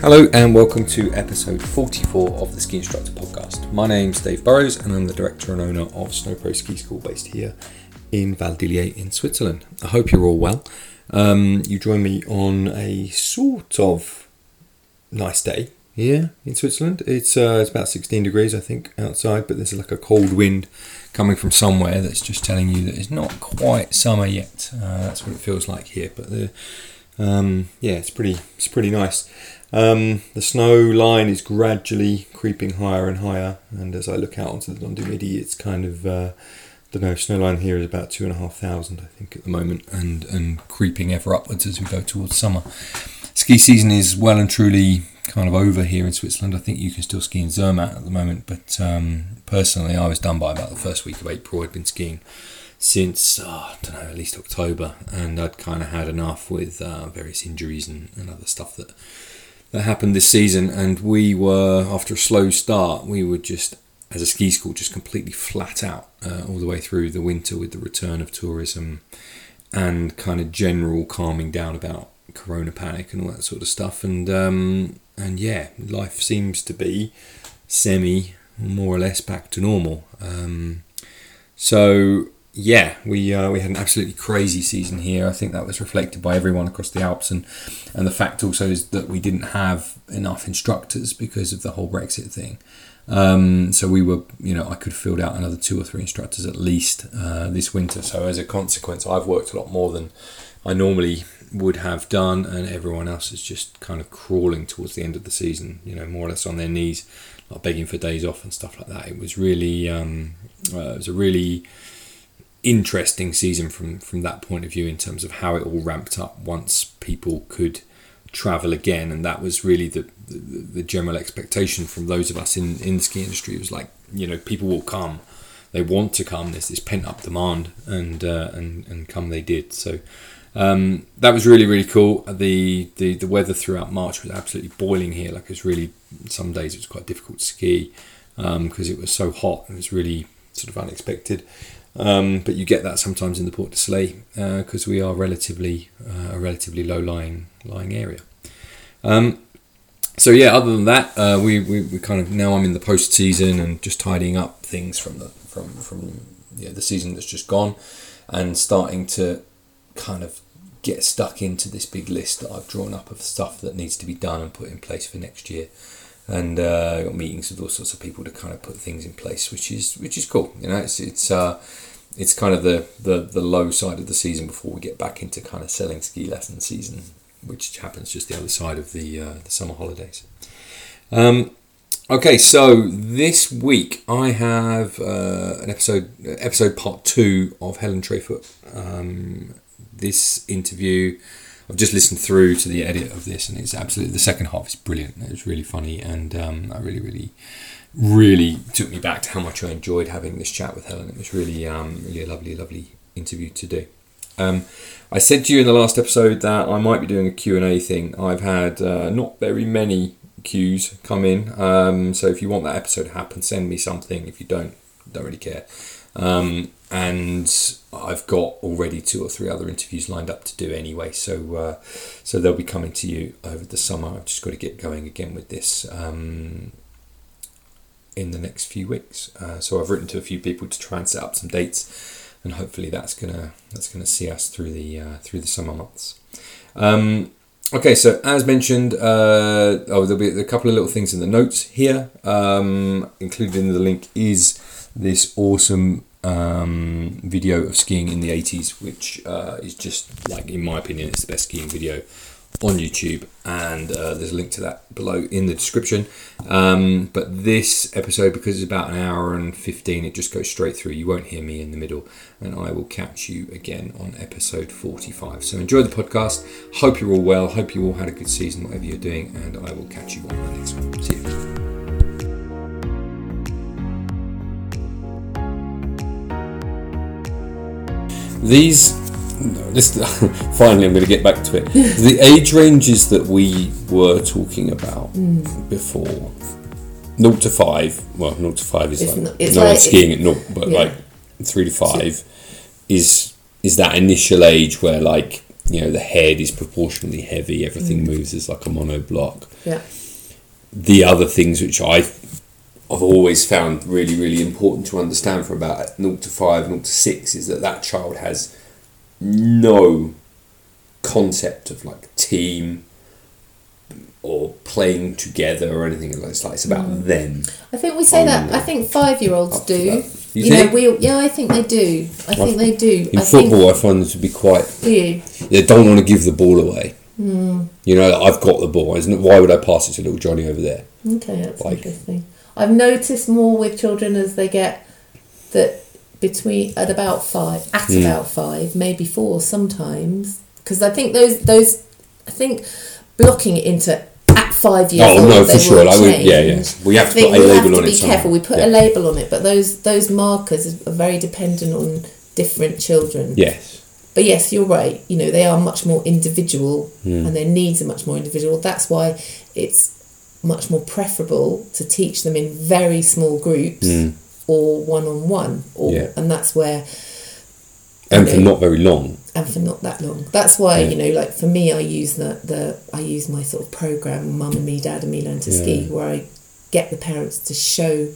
Hello and welcome to episode 44 of the Ski Instructor Podcast. My name's Dave Burrows and I'm the director and owner of Snowpro Ski School based here in Val d'Illiez in Switzerland. I hope you're all well. Um, you join me on a sort of nice day here in Switzerland. It's uh, it's about 16 degrees I think outside, but there's like a cold wind coming from somewhere that's just telling you that it's not quite summer yet. Uh, that's what it feels like here, but the um, yeah, it's pretty it's pretty nice. Um, the snow line is gradually creeping higher and higher, and as I look out onto the Dent Midi, it's kind of uh, the no snow line here is about two and a half thousand, I think, at the moment, and and creeping ever upwards as we go towards summer. Ski season is well and truly kind of over here in Switzerland. I think you can still ski in Zermatt at the moment, but um, personally, I was done by about the first week of April. I'd been skiing since oh, I don't know at least October, and I'd kind of had enough with uh, various injuries and, and other stuff that that happened this season. And we were after a slow start, we were just as a ski school just completely flat out uh, all the way through the winter with the return of tourism and kind of general calming down about corona panic and all that sort of stuff and um, and yeah life seems to be semi more or less back to normal um, so yeah, we uh, we had an absolutely crazy season here. I think that was reflected by everyone across the Alps, and and the fact also is that we didn't have enough instructors because of the whole Brexit thing. Um, so we were, you know, I could filled out another two or three instructors at least uh, this winter. So as a consequence, I've worked a lot more than I normally would have done, and everyone else is just kind of crawling towards the end of the season. You know, more or less on their knees, like begging for days off and stuff like that. It was really, um, uh, it was a really interesting season from from that point of view in terms of how it all ramped up once people could travel again. And that was really the, the, the general expectation from those of us in in the ski industry. It was like you know people will come. They want to come. There's this pent up demand and uh, and and come they did. So um, that was really really cool. The, the the weather throughout March was absolutely boiling here. Like it was really some days it was quite difficult to ski because um, it was so hot. It was really sort of unexpected um, but you get that sometimes in the Portes du Soleil because uh, we are relatively uh, a relatively low lying lying area. Um, so yeah, other than that, uh, we, we, we kind of now I'm in the post season and just tidying up things from the from from yeah, the season that's just gone, and starting to kind of get stuck into this big list that I've drawn up of stuff that needs to be done and put in place for next year and uh, got meetings with all sorts of people to kind of put things in place, which is which is cool. You know, it's it's uh, it's kind of the, the the low side of the season before we get back into kind of selling ski lesson season, which happens just the other side of the uh, the summer holidays. Um, okay, so this week I have uh, an episode episode part two of Helen Trayfoot. Um, this interview I've just listened through to the edit of this, and it's absolutely the second half is brilliant. It's really funny, and um, I really, really, really took me back to how much I enjoyed having this chat with Helen. It was really, um, really a lovely, lovely interview to do. Um, I said to you in the last episode that I might be doing a Q and A thing. I've had uh, not very many cues come in, um, so if you want that episode to happen, send me something. If you don't, don't really care. Um, and I've got already two or three other interviews lined up to do anyway. So uh, so they'll be coming to you over the summer. I've just got to get going again with this um, in the next few weeks. Uh, so I've written to a few people to try and set up some dates, and hopefully that's gonna that's gonna see us through the uh, through the summer months. Um, okay, so as mentioned, uh, oh there'll be a couple of little things in the notes here. Um, included in the link is this awesome um, video of skiing in the 80s, which uh, is just like, in my opinion, it's the best skiing video on YouTube, and uh, there's a link to that below in the description. Um, but this episode, because it's about an hour and 15, it just goes straight through. You won't hear me in the middle, and I will catch you again on episode 45. So enjoy the podcast. Hope you're all well. Hope you all had a good season, whatever you're doing, and I will catch you on the next one. See you. These, this finally, I'm going to get back to it. the age ranges that we were talking about mm. before, 0 to 5, well, 0 to 5 is it's like, it's no like, one's skiing at 0, but yeah. like 3 to 5 is is that initial age where like you know the head is proportionally heavy. Everything Mm. moves as like a monoblock. Yeah. The other things which I I've always found really really important to understand from about 0 to 5, 0 to 6 is that that child has no concept of like team or playing together or anything like that. It's like it's about Mm. them. I think we say that. I think five-year-olds do. that. You You, know, we. Yeah, I think they do. I think they do. In I football, think, I find them to be quite. do you? They don't want to give the ball away. Hmm. You know, I've got the ball. Isn't it? Why would I pass it to little Johnny over there? Okay, that's Like- interesting. I've noticed more with children as they get that between at about five, at Mm. about five, maybe four sometimes, because I think those those I think blocking it into at five years Oh, old. no, for sure. Like, we- yeah, yeah. We have to put a we have label to on be it somewhere. careful. We put Yeah. a label on it, but those those markers are very dependent on different children. Yes. But yes, you're right. You know, they are much more individual Hmm. and their needs are much more individual. That's why it's much more preferable to teach them in very small groups hmm. or one on one. Or. Yeah. and that's where And you for not very long. and for not that long. That's why, Yeah. you know, like for me I use the, the I use my sort of program Mum and Me, Dad and Me Learn to Ski where I get the parents to show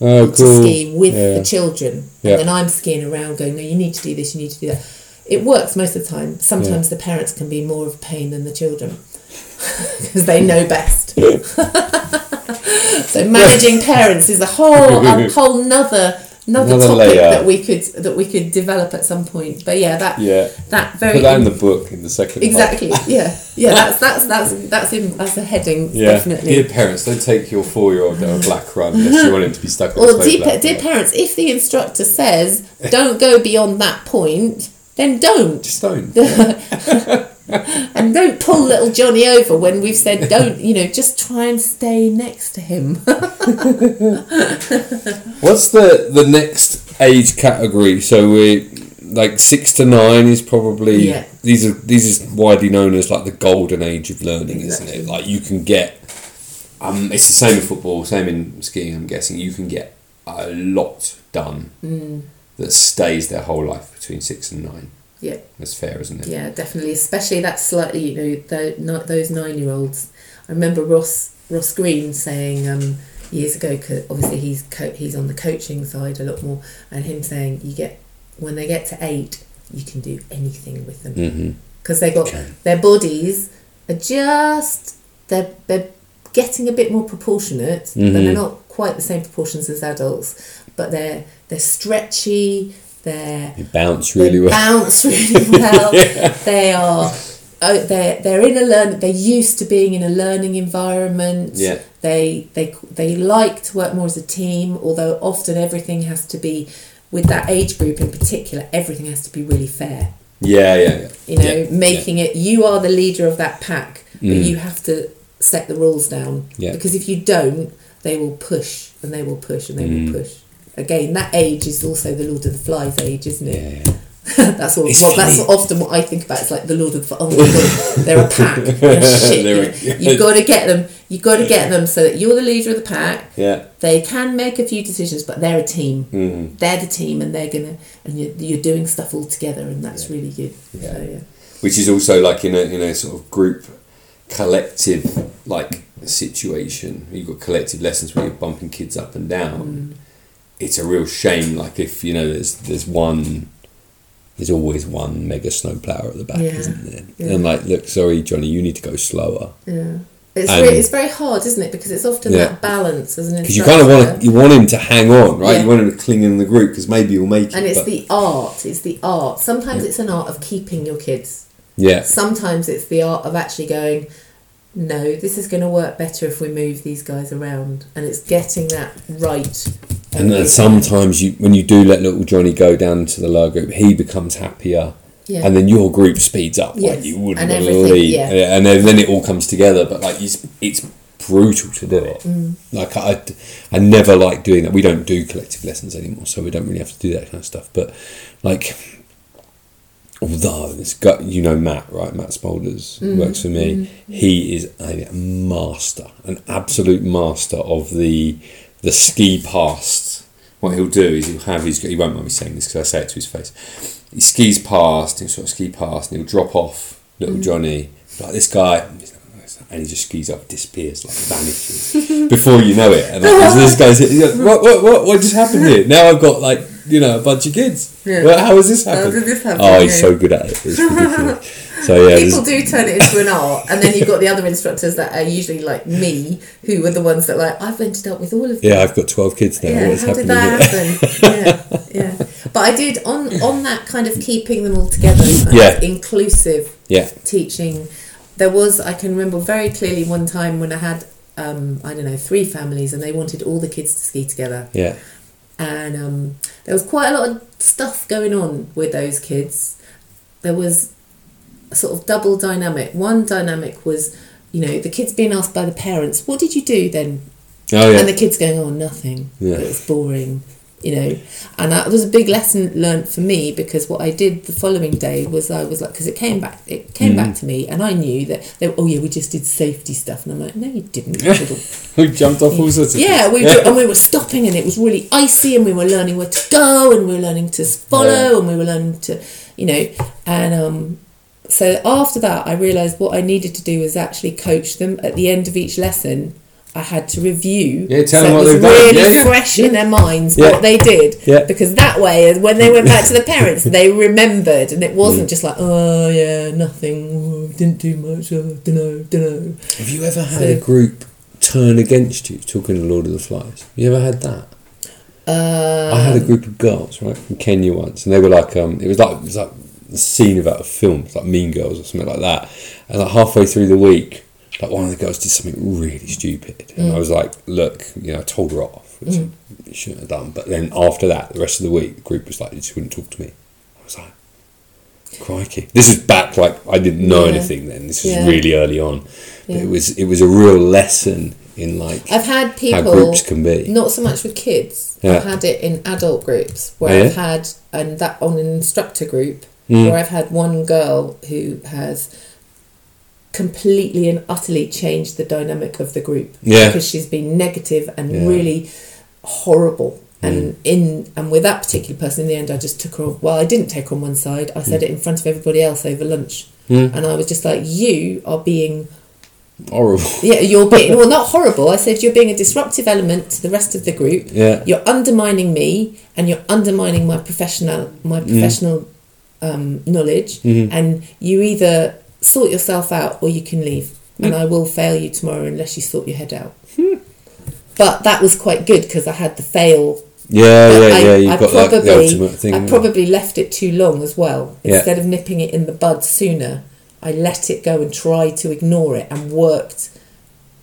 Oh, to ski with Yeah. the children, Yeah. and then I'm skiing around going, no, you need to do this, you need to do that. It works most of the time. Sometimes the parents can be more of a pain than the children because they know best. so managing parents is a whole a whole nother another, Another topic layer. that we could that we could develop at some point. But yeah, that Yeah. that very Put that in the book in the second exactly yeah yeah that's that's that's that's in as a heading Yeah. definitely. Dear parents, don't take your four-year-old down a black run unless you want him to be stuck Or dear, black dear parents, if the instructor says don't go beyond that point, then don't. Just don't. And don't pull little Johnny over when we've said don't, you know, just try and stay next to him. What's the the next age category? So we like six to nine is probably Yeah. these are these is widely known as like the golden age of learning, isn't it? Like you can get um it's the same in football, same in skiing, I'm guessing. You can get a lot done Mm. that stays their whole life between six and nine. Yeah, That's fair, isn't it? yeah, definitely. Especially that slightly, you know, the, not those nine-year-olds. I remember Ross Ross Green saying um, years ago, 'cause obviously he's co- he's on the coaching side a lot more, and him saying you get when they get to eight, you can do anything with them. Mm-hmm. because they got Okay. their bodies are just they're they're getting a bit more proportionate, but Mhm. they're not quite the same proportions as adults. But they're they're stretchy. They're You bounce really they well. bounce really well. They are. Oh, they're they're in a learn. They're used to being in a learning environment. Yeah. They they they like to work more as a team. Although often everything has to be, with that age group in particular, everything has to be really fair Yeah, yeah, yeah. you know, Yeah, making it you are the leader of that pack, but Mm. you have to set the rules down. Yeah. Because if you don't, they will push and they will push and they Mm. will push. Again, that age is also the Lord of the Flies age, isn't it? yeah. that's all. It's Well, that's often what I think about. It's like the Lord of the. Oh my god, they're a pack. They're shit. They're you a- know. You've got to get them. You've got to get them so that you're the leader of the pack. Yeah. They can make a few decisions, but they're a team. Mhm. They're the team, and they're gonna. And you're, you're doing stuff all together, and that's Yeah. really good. Yeah. So, yeah. which is also like in a in a sort of group collective like situation you've got collective lessons where you're bumping kids up and down it's a real shame like if you know there's there's one there's always one mega snowplower at the back Yeah. isn't there Yeah. and like look sorry johnny you need to go slower Yeah. It's, And- very, it's very hard, isn't it? Because it's often Yeah. that balance as an because you kind of want to, you want him to hang on right Yeah. you want him to cling in the group because maybe you'll make it And it's but- the art. It's the art. Sometimes it's an art of keeping your kids. yeah Sometimes it's the art of actually going, no, this is going to work better if we move these guys around. And it's getting that right. And then sometimes you, when you do let little Johnny go down to the lower group, he becomes happier, Yeah. and then your group speeds up Yes. like you wouldn't And believe. yeah. And then, then it all comes together. But like it's, it's brutal to do it. Mm. Like I, I never like doing that. We don't do collective lessons anymore, so we don't really have to do that kind of stuff. But like, although it's got you know Matt right, Matt Smolders Mm. works for me. He is a master, an absolute master of the the ski past. what he'll do is he'll have his. He won't mind me saying this because I say it to his face. He skis past, he'll sort of ski past, and he'll drop off little Johnny like this guy. And he just skis up, disappears, like vanishes before you know it. And like, this guy's like, what, what, what, what just happened here? Now I've got like you know a bunch of kids. Yeah. Well, how has this How happened? did this happen? Oh, he's Yeah. so good at it. It's ridiculous. So yeah, People do turn it into an art, and then you've got the other instructors that are usually like me, who are the ones that like I've ended up with all of them. yeah, I've got twelve kids now. Yeah, how did happening that happen? yeah, yeah. But I did on on that kind of keeping them all together, Yeah. inclusive Yeah, teaching. There was I can remember very clearly one time when I had um, I don't know three families and they wanted all the kids to ski together, yeah, and um, there was quite a lot of stuff going on with those kids. There was a sort of double dynamic. One dynamic was, you know, the kids being asked by the parents, "What did you do then?" oh yeah, and the kids going, "Oh, nothing. Yeah. It was boring." You know, and that was a big lesson learnt for me because what I did the following day was I was like, because it came back, it came Mm. back to me, and I knew that they were, oh yeah, we just did safety stuff, and I'm like, no, you didn't. we jumped off all sorts of. Yeah, we were, and we were stopping, and it was really icy, and we were learning where to go, and we were learning to follow, Yeah. and we were learning to, you know, and um, so after that, I realised what I needed to do was actually coach them at the end of each lesson. I had to review, Yeah, tell so them what they've done. really Yeah, yeah. fresh in their minds Yeah. what they did, Yeah. because that way, when they went back to the parents, they remembered, and it Mm. wasn't just like, oh yeah, nothing, oh, didn't do much, oh, dunno, dunno. Have you ever had So- a group turn against you talking to Lord of the Flies? You ever had that? Uh, I had a group of girls right from Kenya once, and they were like, um, it was like it was like the scene about a film, it's like Mean Girls or something like that. And like halfway through the week, like one of the girls did something really stupid, and I was like, look, you know, I told her off, which I shouldn't have done. But then after that, the rest of the week, the group was like, they just wouldn't talk to me. I was like, crikey, this is back like I didn't know Yeah. anything then. This was Yeah. really early on. But Yeah. it was it was a real lesson in like I've had how people groups can be. not so much with kids. I've had it in adult groups where Oh? I've had and that on an instructor group Mm. where I've had one girl who has completely and utterly changed the dynamic of the group Yeah. because she's been negative and Yeah. really horrible Mm. and in and with that particular person in the end I just took her well I didn't take her on one side I said it in front of everybody else over lunch Mm. and I was just like you are being Horrible. yeah, you're being well, not horrible. I said you're being a disruptive element to the rest of the group. Yeah. You're undermining me, and you're undermining my professional my Mm. professional um, knowledge. Mhm. And you either sort yourself out or you can leave. And I will fail you tomorrow unless you sort your head out. Hmm. but that was quite good because I had the fail. Yeah, yeah, I, yeah. You've I got probably, like the ultimate thing. I probably left it too long as well. Yeah. Instead of nipping it in the bud sooner, I let it go and tried to ignore it and worked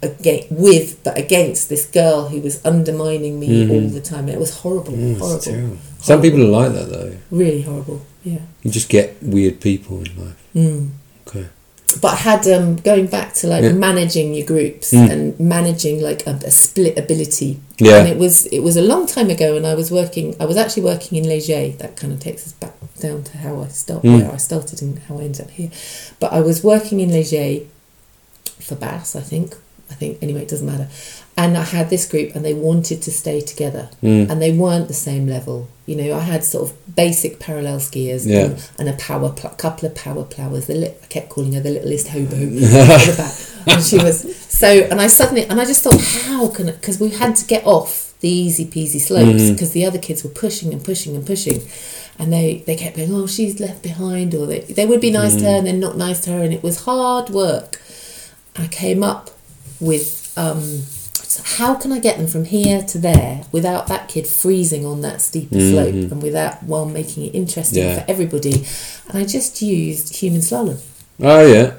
again with but against this girl who was undermining me Mhm. all the time. It was horrible, Mm, it's horrible. Some people are like that though. really horrible. Yeah. You just get weird people in life. Mm. Okay. But I had um, going back to like Yeah. managing your groups Mm. and managing like a, a split ability. Yeah. And it was it was a long time ago, and I was working. I was actually working in Les Gets. That kind of takes us back down to how I start, Mm. where I started, and how I ended up here. But I was working in Les Gets for Bass, I think. I think anyway, it doesn't matter. And I had this group, and they wanted to stay together, Mm. and they weren't the same level. You know, I had sort of basic parallel skiers Yeah. and, and a power pl- couple of power plovers. The li- I kept calling her the littlest hobo and she was so. And I suddenly and I just thought, how can it? because we had to get off the easy peasy slopes because the other kids were pushing and pushing and pushing, and they they kept going, oh, she's left behind, or they they would be nice to her and then not nice to her, and it was hard work. I came up with um, so how can I get them from here to there without that kid freezing on that steeper Mhm. slope and without while making it interesting Yeah. for everybody? And I just used human slalom Oh yeah.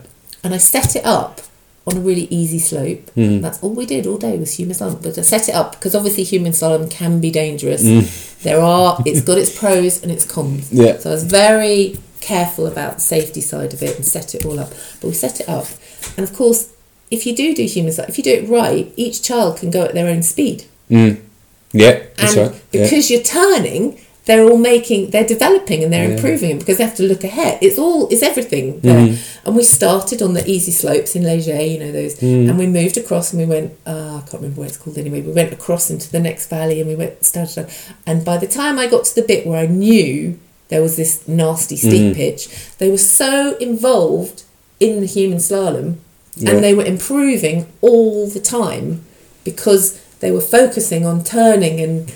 and I set it up on a really easy slope. Mm. That's all we did all day was human slalom. But I set it up because obviously human slalom can be dangerous. Mm. There are it's got its pros and its cons. Yeah. So I was very careful about the safety side of it and set it all up. But we set it up, and of course, if you do do human slalom, if you do it right, each child can go at their own speed. Mm. Yeah. That's and right. Yeah. because you're turning, they're all making, they're developing and they're Yeah. improving because they have to look ahead. It's all, it's everything there. Mm-hmm. And we started on the easy slopes in Les Gets, you know, those, Mm. and we moved across and we went, uh, I can't remember what it's called anyway. We went across into the next valley and we went, started, and by the time I got to the bit where I knew there was this nasty steep Mhm. pitch, they were so involved in the human slalom Yeah. and they were improving all the time because they were focusing on turning and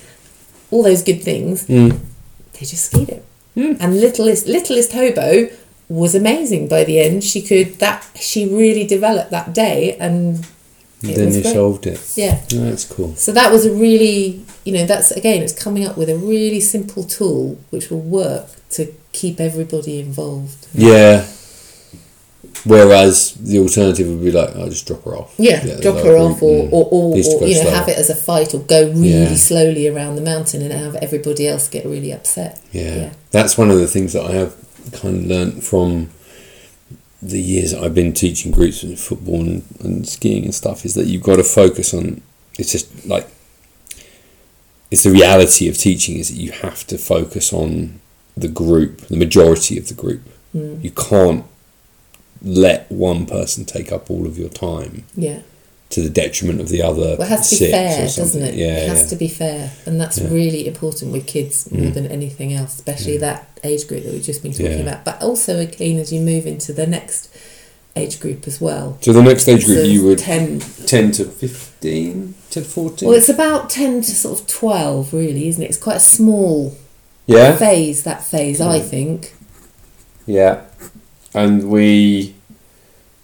all those good things. Mm. They just skied it. And littlest littlest hobo was amazing by the end. She could that she really developed that day and then you great. solved it. Yeah. Oh, that's cool. So that was a really, you know, that's again, it's coming up with a really simple tool which will work to keep everybody involved. Yeah. Whereas the alternative would be like, I'll just drop her off. Yeah, Get drop her off, or, or, or, or you know, slower. have it as a fight, or go really Yeah. slowly around the mountain and have everybody else get really upset. Yeah. Yeah. That's one of the things that I have kind of learnt from the years that I've been teaching groups in football and, and skiing and stuff is that you've got to focus on it's just like it's the reality of teaching is that you have to focus on the group, the majority of the group. Mm. You can't let one person take up all of your time Yeah. to the detriment of the other Well, it has to be fair, doesn't it? Yeah, it has yeah. to be fair, and that's Yeah. really important with kids more Mm. than anything else, especially Yeah. that age group that we've just been talking about. But also, again, as you move into the next age group as well. So the next age group you would 10 10 to 15, 10 to 14? Well, it's about 10 to sort of 12, really, isn't it? It's quite a small yeah? phase, that phase, I think. Yeah. And we.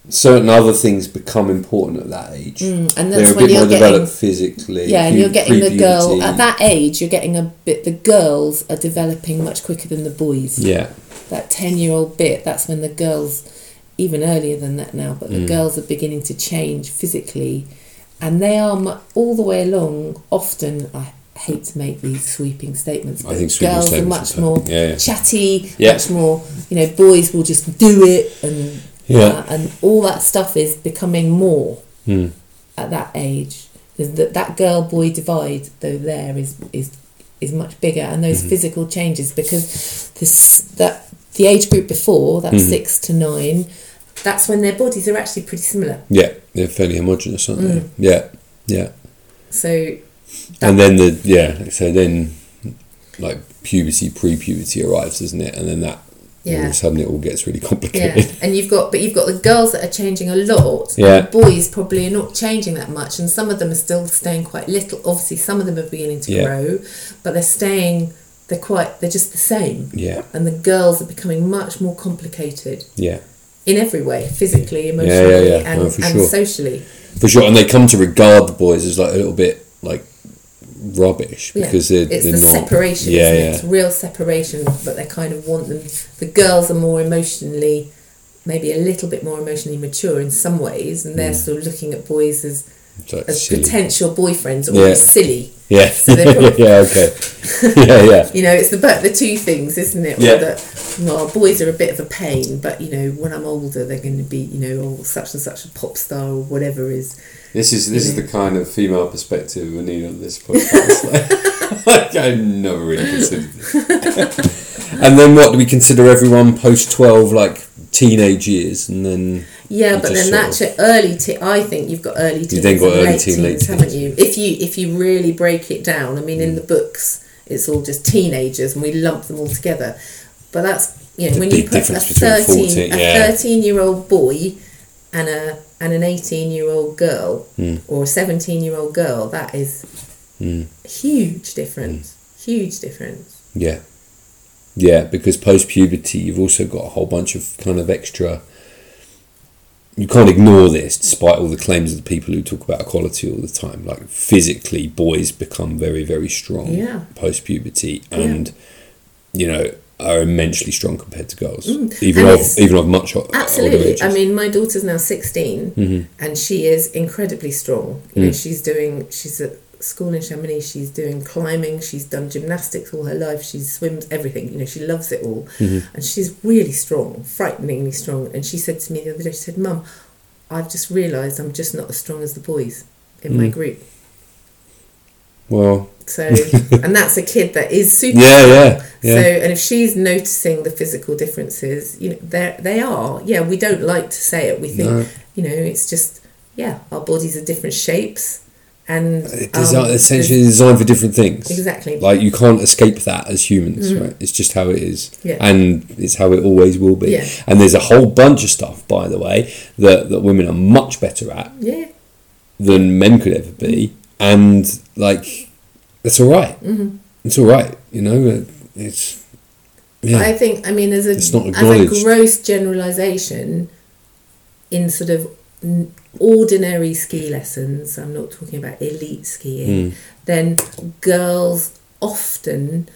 Certain other things become important at that age. Mm, and They're a when bit more you're getting. developed physically. Yeah, and you're getting the girl. At that age, you're getting a bit. The girls are developing much quicker than the boys. Yeah. That 10 year old bit, that's when the girls, even earlier than that now, but the Mm. girls are beginning to change physically. And they are all the way along, often, I hate to make these sweeping statements, I but think sweeping girls are much more. Yeah, yeah. chatty, Yeah. much more, you know, boys will just do it and Yeah. uh, and all that stuff is becoming more Hmm. at that age. That that girl boy divide though there is is is much bigger, and those Mhm. physical changes because this that the age group before that Mhm. six to nine, that's when their bodies are actually pretty similar. Yeah. They're fairly homogenous, aren't Mm. they? Yeah. Yeah. So And then the. Yeah. So then, like, puberty, pre puberty arrives, doesn't it? And then that. All of a sudden it all gets really Yeah, complicated. and you've got, but you've got the girls that are changing a lot. Yeah. and the boys probably are not changing that much, and some of them are still staying quite little. Obviously, some of them are beginning to Yeah. grow, but they're staying. They're quite. They're just the same. Yeah. And the girls are becoming much more complicated Yeah. in every way, physically, yeah, emotionally, yeah. and, for and sure. socially. For sure. And they come to regard the boys as like a little bit like rubbish Yeah. because they're, It's they're the not. separation, Yeah, isn't yeah. it? It's real separation, but they kind of want them. The girls are more emotionally, maybe a little bit more emotionally mature in some ways, and they're Mm. sort of looking at boys as, like as silly. potential boyfriends or Yeah. silly. Yeah. So yeah. Okay. yeah. Yeah. You know, it's the but the two things, isn't it? Or Yeah. Well, boys are a bit of a pain, but you know, when I'm older, they're going to be, you know, oh, such and such a pop star or whatever is. This is this is the kind of female perspective we need on this podcast. like, I never really considered. This. and then what do we consider everyone post twelve like teenage years, and then Yeah, but then that's your early teen. I think you've got early teens. You then got early late teen, teens, late haven't you? If you if you really break it down, I mean, in Mm. the books, it's all just teenagers, and we lump them all together. But that's you know when you put a thirteen 14 a yeah. thirteen year old boy and a and an eighteen year old girl Mm. or a seventeen year old girl, that is mm, a huge difference. Huge difference. yeah, yeah, because post puberty you've also got a whole bunch of kind of extra. You can't ignore this, despite all the claims of the people who talk about equality all the time. Like physically, boys become very, very strong Yeah. post puberty, and you know are immensely strong compared to girls, Mm. even And of even of much Absolutely. I mean, my daughter's now 16 Mhm. and she is incredibly strong. You know, Mm. she's doing, she's at school in Chamonix, she's doing climbing, she's done gymnastics all her life, she swims, everything. You know, she loves it all. Mhm. And she's really strong, frighteningly strong. And she said to me the other day, she said, Mum, I've just realised I'm just not as strong as the boys in my Mm. group. Well, So, and that's a kid that is super. Yeah, yeah, yeah. So, and if she's noticing the physical differences, you know, they they are. Yeah, we don't like to say it. We think, No. you know, it's just yeah, our bodies are different shapes, and it's um, essentially designed for different things. Exactly. Like you can't escape that as humans, right? It's just how it is. Yeah. and it's how it always will be. Yeah. And there's a whole bunch of stuff, by the way, that that women are much better at yeah, than men could ever be, and like that's all right. Mm-hmm. It's all right, you know. It's yeah. I think. I mean, as a It's not as a gross generalization, in sort of ordinary ski lessons, I'm not talking about elite skiing. Mm. Then girls often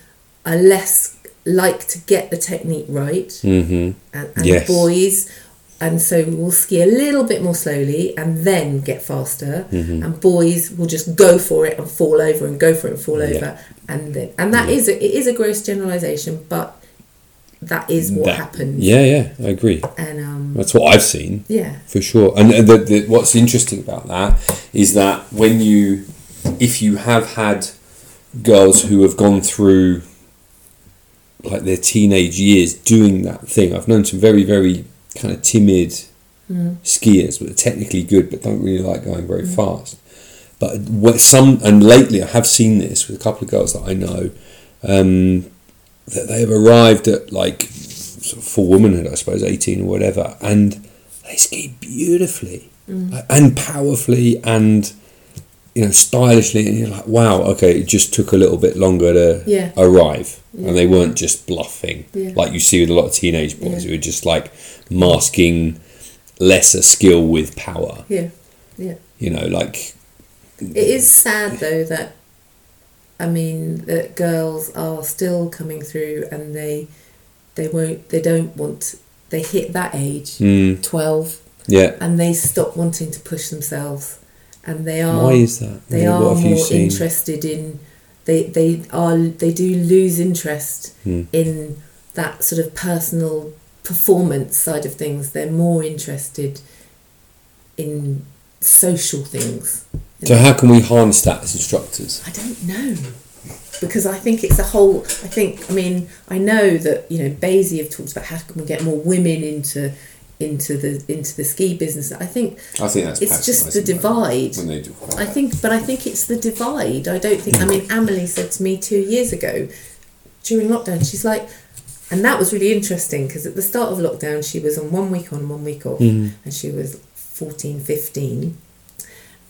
are less like to get the technique right, hmm and, and Yes. boys. And so we'll ski a little bit more slowly and then get faster. Mm-hmm. And boys will just go for it and fall over and go for it and fall Yeah. over. And then, and that is a, it is a gross generalization, but that is what That- happens. Yeah, yeah, I agree. And um, That's what I've seen. yeah, for sure. And and the, the, what's interesting about that is that when you, if you have had girls who have gone through like their teenage years doing that thing, I've known some very very kind of timid mm. skiers, but are technically good, but don't really like going very mm. fast. But what some and lately I have seen this with a couple of girls that I know. Um, that they have arrived at like sort of full womanhood, I suppose, eighteen or whatever, and they ski beautifully mm. like, and powerfully and you know stylishly, and you're like, wow, okay, it just took a little bit longer to Yeah. arrive, and they weren't just bluffing Yeah. like you see with a lot of teenage boys Yeah. who are just like masking lesser skill with power. yeah, yeah. You know, like It is sad though that, I mean, that girls are still coming through and they, they won't, they don't want, they hit that age, mm, twelve, yeah. and they stop wanting to push themselves, and they are. Why is that? they are what have you more seen? interested in they they are they do lose interest Hmm. in that sort of personal performance side of things they're more interested in social things So how can we harness that as instructors? i don't know because i think it's a whole i think i mean i know that you know BASI have talked about how can we get more women into into the into the ski business i think I think that's it's just the divide when they do. I think, but I think it's the divide. I don't think. I mean, Amelie said to me two years ago during lockdown, she's like, and that was really interesting because at the start of lockdown, she was on one week on, one week off, Mhm. and she was 14, 15.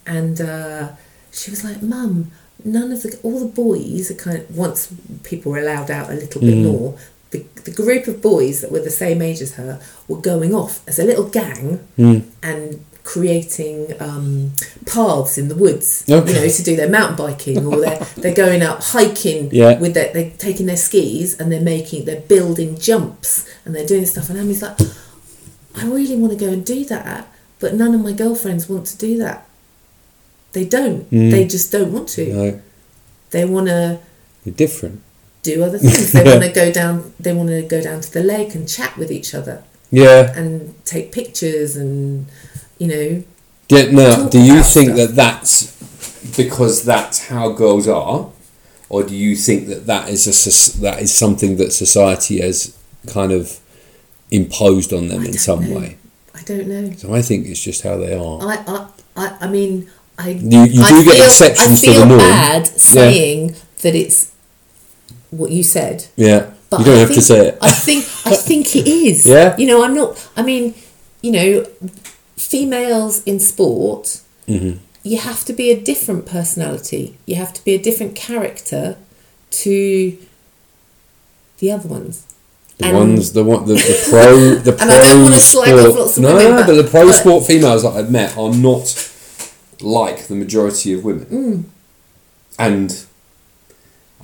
And uh, she was like, Mum, none of the, all the boys are kind of, once people were allowed out a little bit Mhm. more, the, the group of boys that were the same age as her were going off as a little gang Mm. and creating um, paths in the woods, Okay. you know, to do their mountain biking or they're they're going out hiking Yeah. with their they're taking their skis and they're making they're building jumps and they're doing stuff and Amy's like, I really want to go and do that, but none of my girlfriends want to do that. They don't. Mm. They just don't want to. No, They want to they're different. do other things. They want to go down. They want to go down to the lake and chat with each other Yeah. and take pictures and you know Yeah, now, do you think stuff. that that's because that's how girls are, or do you think that that is a that is something that society has kind of imposed on them in some know. way? I don't know. So I think it's just how they are. I, I, I, I mean, I. You- you I do get feel, exceptions I to the feel norm. bad saying that it's what you said, yeah, but you don't I have to think- say it. I think I think it is. Yeah? You know, I'm not. I mean, you know, females in sport, Mhm. you have to be a different personality. You have to be a different character to the other ones. The And- ones, the one, the, the pro, the pro I don't wanna slag off sport. lots of no, women, no, but- but the pro but- sport females that I've met are not like the majority of women, Mm. and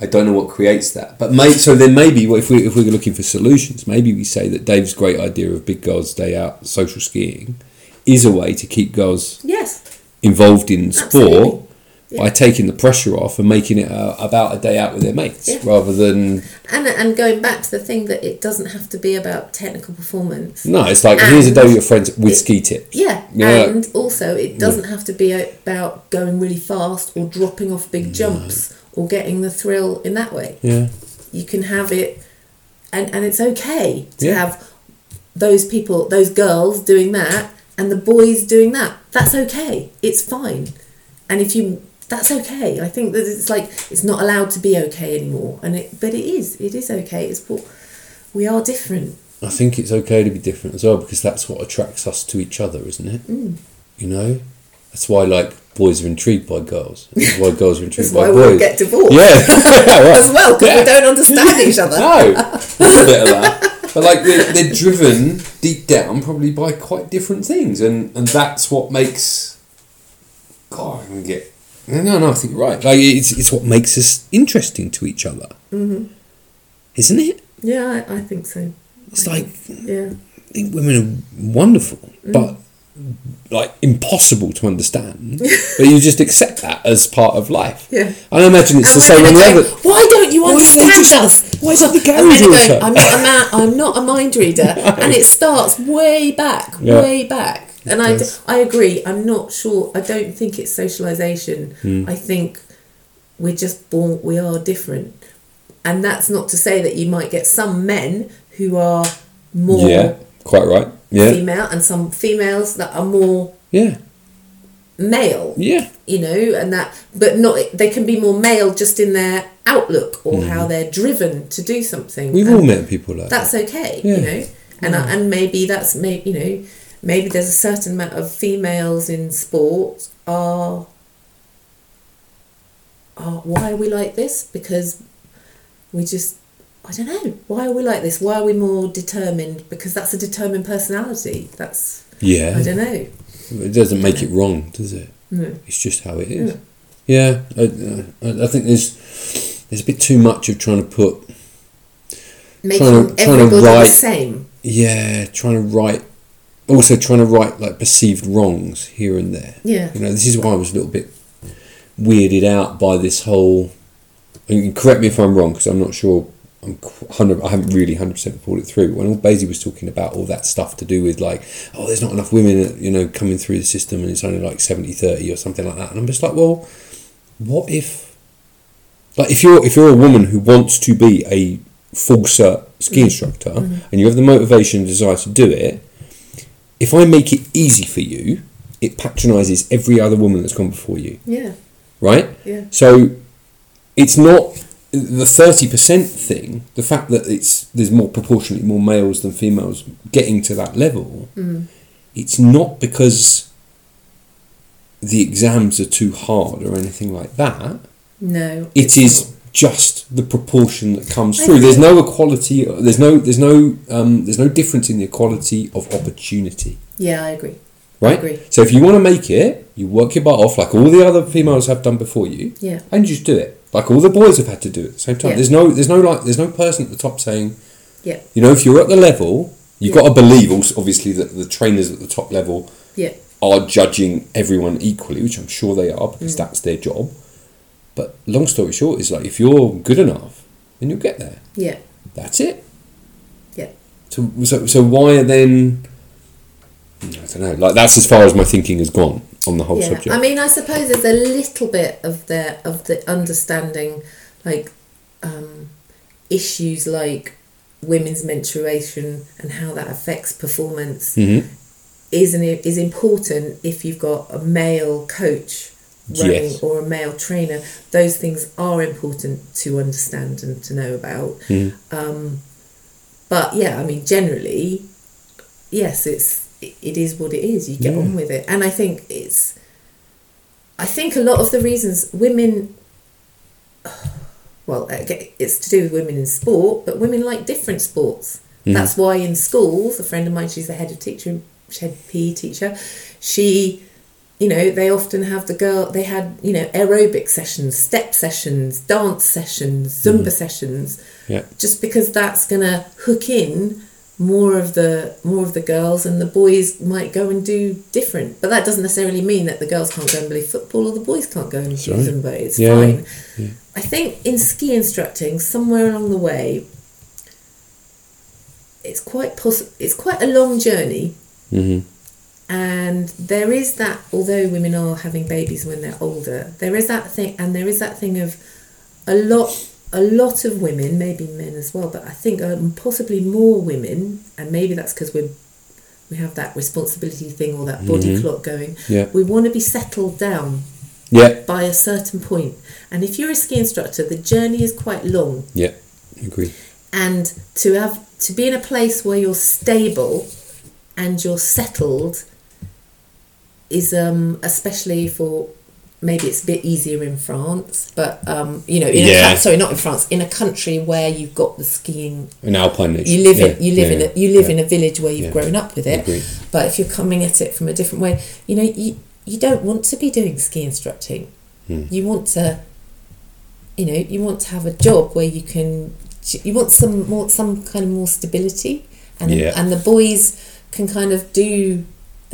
I don't know what creates that. But may, so then maybe if we if we're looking for solutions, maybe we say that Dave's great idea of big girls day out social skiing is a way to keep girls Yes. involved in sport Absolutely. by taking the pressure off and making it uh, about a day out with their mates Yeah. rather than And and going back to the thing that it doesn't have to be about technical performance. no. It's like here's a day with your friends with it- ski tips. Yeah, Yeah. and also it doesn't have to be about going really fast or dropping off big jumps or getting the thrill in that way. Yeah, You can have it, and and it's okay to Yeah. have those people, those girls doing that, and the boys doing that. That's okay. It's fine, and if you. That's okay. I think that it's like it's not allowed to be okay anymore, and it. But it is. It is okay. It's what we are different. I think it's okay to be different as well because that's what attracts us to each other, isn't it? Mm. You know, that's why like boys are intrigued by girls. That's why girls are intrigued That's by why boys. get divorced. yeah, as well because we don't understand each other. No, there's a bit of that. But like they're, they're driven deep down probably by quite different things, and and that's what makes. God, I can get. No, no, I think you're right. Like it's it's what makes us interesting to each other, mm-hmm. isn't it? Yeah, I, I think so. It's I like think- yeah, I think women are wonderful, Mm. but like impossible to understand. but you just accept that as part of life. Yeah. I imagine it's And the same on the other. Why don't you Why don't understand us? why is it the And men are garage going? I'm not a man. I'm not a mind reader, and it starts way back, Yeah. way back. And I. I agree. I'm not sure. I don't think it's socialization. Hmm. I think we're just born. We are different, and that's not to say that you might get some men who are more Yeah, quite right. Yeah, female, and some females that are more yeah, male. yeah. you know, and that, but not, they can be more male just in their outlook or mm-hmm. how they're driven to do something. We've and all met people like that. That's okay, Yeah. you know, and I, and maybe that's maybe you know, maybe there's a certain amount of females in sport are. Are, why are we like this? Because we just I don't know. Why are we like this? Why are we more determined? Because that's a determined personality. That's Yeah, I don't know. it doesn't make it wrong, does it? No. It's just how it is. Yeah, I, I, I think there's there's a bit too much of trying to put Making Trying to- trying to everybody the write- same. yeah, trying to write, also trying to write like perceived wrongs here and there. Yeah. You know, this is why I was a little bit weirded out by this whole. And correct me if I'm wrong, because I'm not sure. I'm hundred. I haven't really hundred percent pulled it through. When all BASI was talking about all that stuff to do with like, oh, there's not enough women, you know, coming through the system, and it's only like 70-30 or something like that. And I'm just like, well, what if, like, if you're if you're a woman who wants to be a full cert ski mm. instructor, mm-hmm. and you have the motivation and desire to do it, if I make it easy for you, it patronises every other woman that's gone before you, Yeah. right? Yeah. So it's not the thirty percent thing. The fact that it's there's more proportionately more males than females getting to that level. It's not because the exams are too hard or anything like that. No. It's not. just the proportion that comes I through. There's no equality. There's no. There's no. Um, there's no difference in the equality of opportunity. Yeah, I agree. Right. I agree. So if you want to make it, you work your butt off like all the other females have done before you, Yeah. and you just do it like all the boys have had to do it at the same time. Yeah. There's no. There's no like. There's no person at the top saying, Yeah. you know, if you're at the level, you've Yeah. got to believe also obviously that the trainers at the top level Yeah. are judging everyone equally, which I'm sure they are Mm. because that's their job. But long story short is like if you're good enough, then you'll get there. Yeah. That's it. Yeah. So so, so why then? I don't know. Like that's as far as my thinking has gone on the whole Yeah. subject. I mean, I suppose there's a little bit of the of the understanding, like um, issues like women's menstruation and how that affects performance Mhm. is an, is important if you've got a male coach running Yes. or a male trainer. Those things are important to understand and to know about. Mhm. Um, but yeah, I mean, generally, yes, it's it, is what it is. You get Yeah. on with it, and I think it's. I think a lot of the reasons women. Well, it's to do with women in sport, but women like different sports. Mm. That's why in schools, a friend of mine, she's the head of teacher, head PE teacher. She, you know, they often have the girl. They had you know aerobic sessions, step sessions, dance sessions, mm. Zumba sessions Yeah. just because that's going to hook in more of the more of the girls and the boys might go and do different. But that doesn't necessarily mean that the girls can't go and play football or the boys can't go and That's do right. zumba it's Yeah, fine. Yeah. i think in ski instructing somewhere along the way it's quite poss- it's quite a long journey. Hmm and there is that although women are having babies when they're older there is that thing and there is that thing of a lot a lot of women maybe men as well but i think um, possibly more women and maybe that's because we're we have that responsibility thing or that body Mhm. clock going Yeah. we want to be settled down Yeah. by a certain point and if you're a ski instructor the journey is quite long Yeah. Agree. and to have to be in a place where you're stable and you're settled is um especially for maybe it's a bit easier in France but um you know in a Yeah. coun- sorry not in France in a country where you've got the skiing An alpine you live Yeah, in you live yeah, in a you live in a village where you've grown up with it but if you're coming at it from a different way you know you you don't want to be doing ski instructing. Hmm. you want to you know you want to have a job where you can you want some more some kind of more stability and Yeah. and the boys can kind of do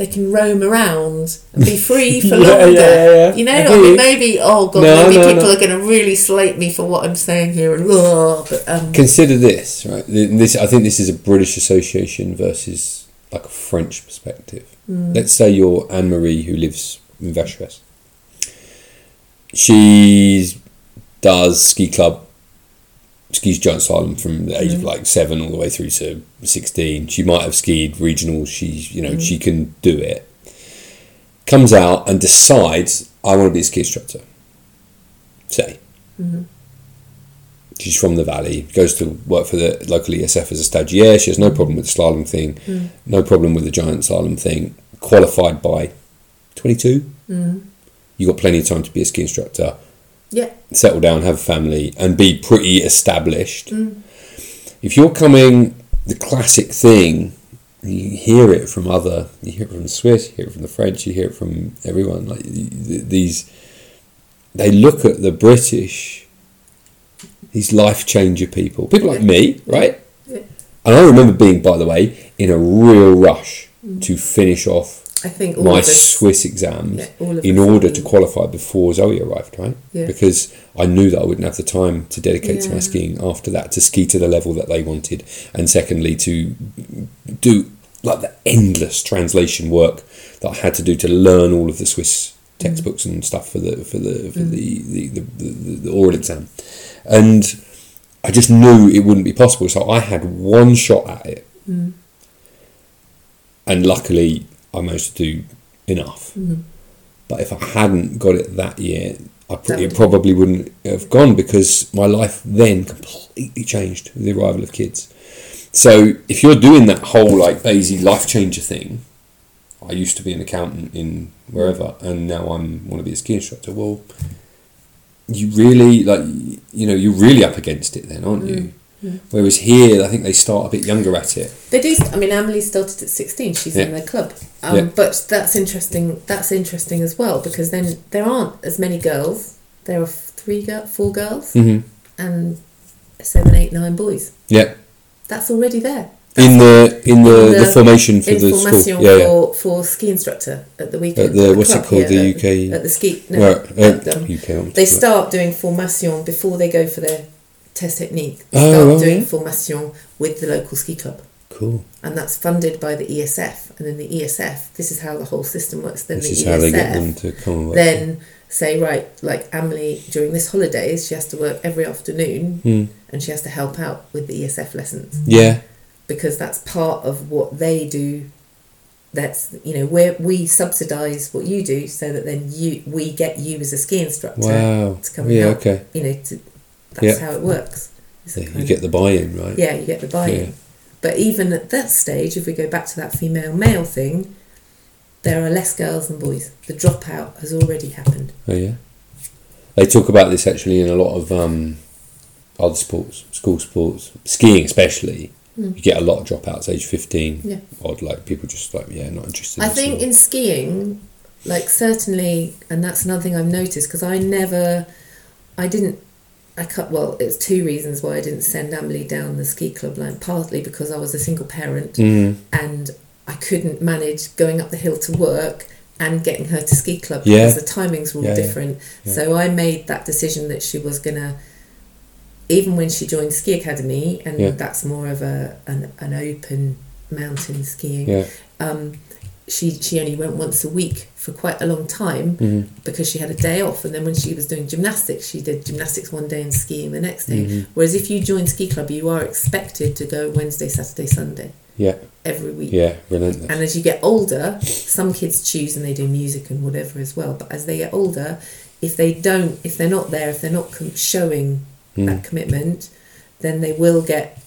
they can roam around and be free for Yeah, longer yeah, yeah, you know I I, mean maybe oh god No, maybe no, people no. are going to really slate me for what I'm saying here and oh, but um Consider this, right? This, I think this is a British Association versus like a French perspective. Hmm. Let's say you're Anne Marie who lives in Vacheresse. She does ski club, skis giant slalom from the age of mm-hmm. like seven all the way through to sixteen. She might have skied regionals. She's you know she mm-hmm. can do it. Comes out and decides I want to be a ski instructor. Say. Mm-hmm. She's from the valley, goes to work for the local ESF as a stagiaire. She has no problem with the slalom thing, no problem with the giant slalom thing. Qualified by 22. You've got plenty of time to be a ski instructor, yeah settle down, have a family, and be pretty established. Mm. If you're coming, the classic thing, you hear it from other, you hear it from the Swiss, you hear it from the French, you hear it from everyone. Like these, they look at the British, these life changer people, people like me, right? Yeah. And I remember being, by the way, in a real rush mm. to finish off I think all my us Swiss exams Yeah, in order to qualify before Zoe arrived, right? Yeah. Because I knew that I wouldn't have the time to dedicate to my skiing after that, to ski to the level that they wanted, and secondly, to do like the endless translation work that I had to do to learn all of the Swiss mm. textbooks and stuff for the for the for mm. the, the, the, the, the oral exam, and I just knew it wouldn't be possible. So I had one shot at it, mm. and luckily I managed to do enough. Mm-hmm. But if I hadn't got it that year, I pr- That it would- probably wouldn't have gone because my life then completely changed with the arrival of kids. So if you're doing that whole like BASI life changer thing, I used to be an accountant in wherever, and now I'm want to be a ski instructor. Well, you really like you know you're really up against it then, aren't you? Mm-hmm. Whereas here, I think they start a bit younger at it. They do. I mean, Emily started at sixteen. She's in the club, um, Yeah. but that's interesting. That's interesting as well because then there aren't as many girls. There are three, girl, four girls, Mm-hmm. and seven, eight, nine boys. Yeah, That's already there. in the in the, the, the formation for the school. Yeah, yeah. for, for ski instructor at the weekend. At the- at what's it called, the UK at the ski. No, Right, uh, at, um, UK, I'm they start doing formation before they go for their test technique. Oh, start right, doing yeah. formation with the local ski club. Cool. and that's funded by the ESF. And then the ESF, this is how the whole system works. Then This the is ESF how they get them to come work. then say, right, like Emily during this holidays, she has to work every afternoon Hmm. and she has to help out with the ESF lessons Yeah, because that's part of what they do. That's you know where we subsidise what you do so that then you we get you as a ski instructor wow. to come Yeah, help. okay. You know, to, that's Yeah. how it works. Yeah, you of- get the buy-in, right? yeah, you get the buy-in. Yeah. But even at that stage, if we go back to that female male thing, there are less girls than boys. The dropout has already happened. Oh yeah. They talk about this actually in a lot of um, other sports, school sports, skiing especially. Mm. You get a lot of dropouts age fifteen. Yeah. Odd, like people just like yeah, not interested. I in think skiing. in skiing, like certainly, and that's another thing I've noticed because I never, I didn't, I cut. Well, it's two reasons why I didn't send Emily down the ski club line. Partly because I was a single parent Mm. and I couldn't manage going up the hill to work and getting her to ski club Yeah. because the timings were all Yeah, yeah, different. yeah. So I made that decision that she was gonna, even when she joined ski academy, and that's more of a an, an open mountain skiing. Yeah. Um, she she only went once a week for quite a long time Mhm. because she had a day off, and then when she was doing gymnastics, she did gymnastics one day and skiing the next day. Mhm. Whereas if you join ski club, you are expected to go Wednesday, Saturday, Sunday Yeah. every week. Yeah. Relentless. And as you get older, some kids choose and they do music and whatever as well. But as they get older, if they don't, if they're not there, if they're not com- showing Mm. that commitment, then they will get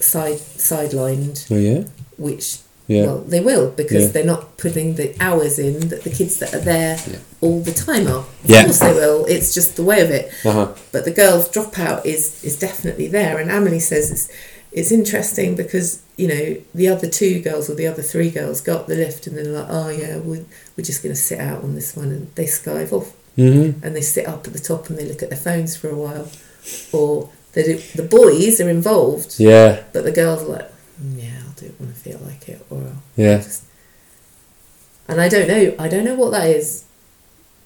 side sidelined. Oh yeah. Which Yeah. well, they will because Yeah. they're not putting the hours in that the kids that are there Yeah. all the time are. Of Yeah. course they will. It's just the way of it. Uh huh. But the girls' dropout is is definitely there. And Amelie says it's it's interesting because you know the other two girls or the other three girls got the lift and they're like, oh yeah, we're, we're just going to sit out on this one, and they skive off Mm-hmm. and they sit up at the top and they look at their phones for a while, or they do, the boys are involved, Yeah. but the girls are like, "Mm, yeah, I'll do it when I feel like it, or Yeah. just and I don't know. I don't know what that is.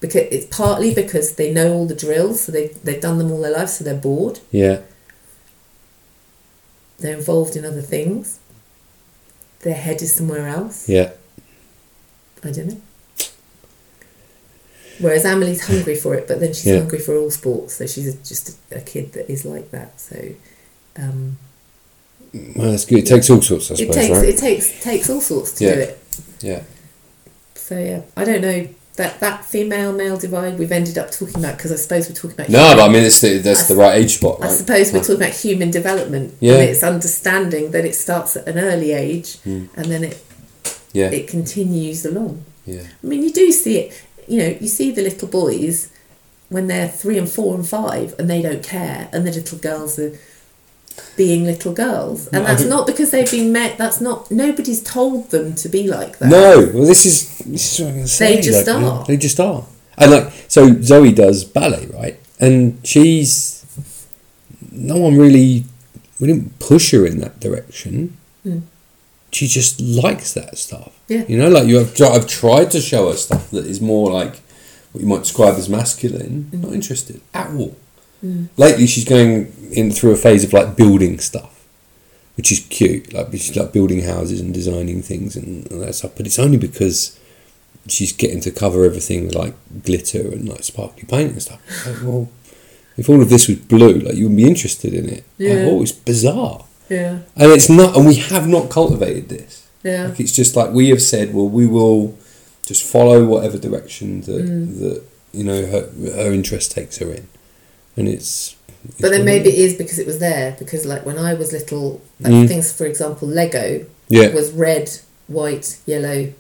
Because it's partly because they know all the drills, so they they've done them all their life, so they're bored. Yeah. They're involved in other things. Their head is somewhere else. Yeah. I don't know. Whereas Amelie's hungry for it, but then she's Yeah. hungry for all sports, so she's just a, a kid that is like that. So um, Well, that's good. It takes all sorts, I it suppose, takes right? it takes takes all sorts to Yeah. do it. Yeah. So yeah, I don't know that that female male divide we've ended up talking about because I suppose we're talking about No, but I mean, it's the, that's the right age spot, I suppose we're talking about human development Yeah. and it's understanding that it starts at an early age Mm. and then it Yeah. it continues along. Yeah. I mean, you do see it. You know, you see the little boys when they're three and four and five, and they don't care, and the little girls are being little girls, and that's not because they've been met. That's not nobody's told them to be like that. No, well, this is this is what I'm going to say. They just like, are. They just are. And like, so Zoe does ballet, right? And she's no one really. We didn't push her in that direction. Mm. She just likes that stuff. Yeah. You know, like you have. I've tried to show her stuff that is more like what you might describe as masculine. Not interested at all. Mm. Lately, she's going in through a phase of like building stuff, which is cute. Like she's like building houses and designing things and that stuff. But it's only because she's getting to cover everything with like glitter and like sparkly paint and stuff. Like, well, if all of this was blue, like you wouldn't be interested in it. Like, Yeah. oh, it's bizarre, Yeah, and it's not. And we have not cultivated this. yeah, Like it's just like we have said. Well, we will just follow whatever direction that Mm. that you know her her interest takes her in, and it's. it's but then maybe it is because it was there. Because like when I was little, like Mm. things for example, Lego Yeah, was red, white, yellow,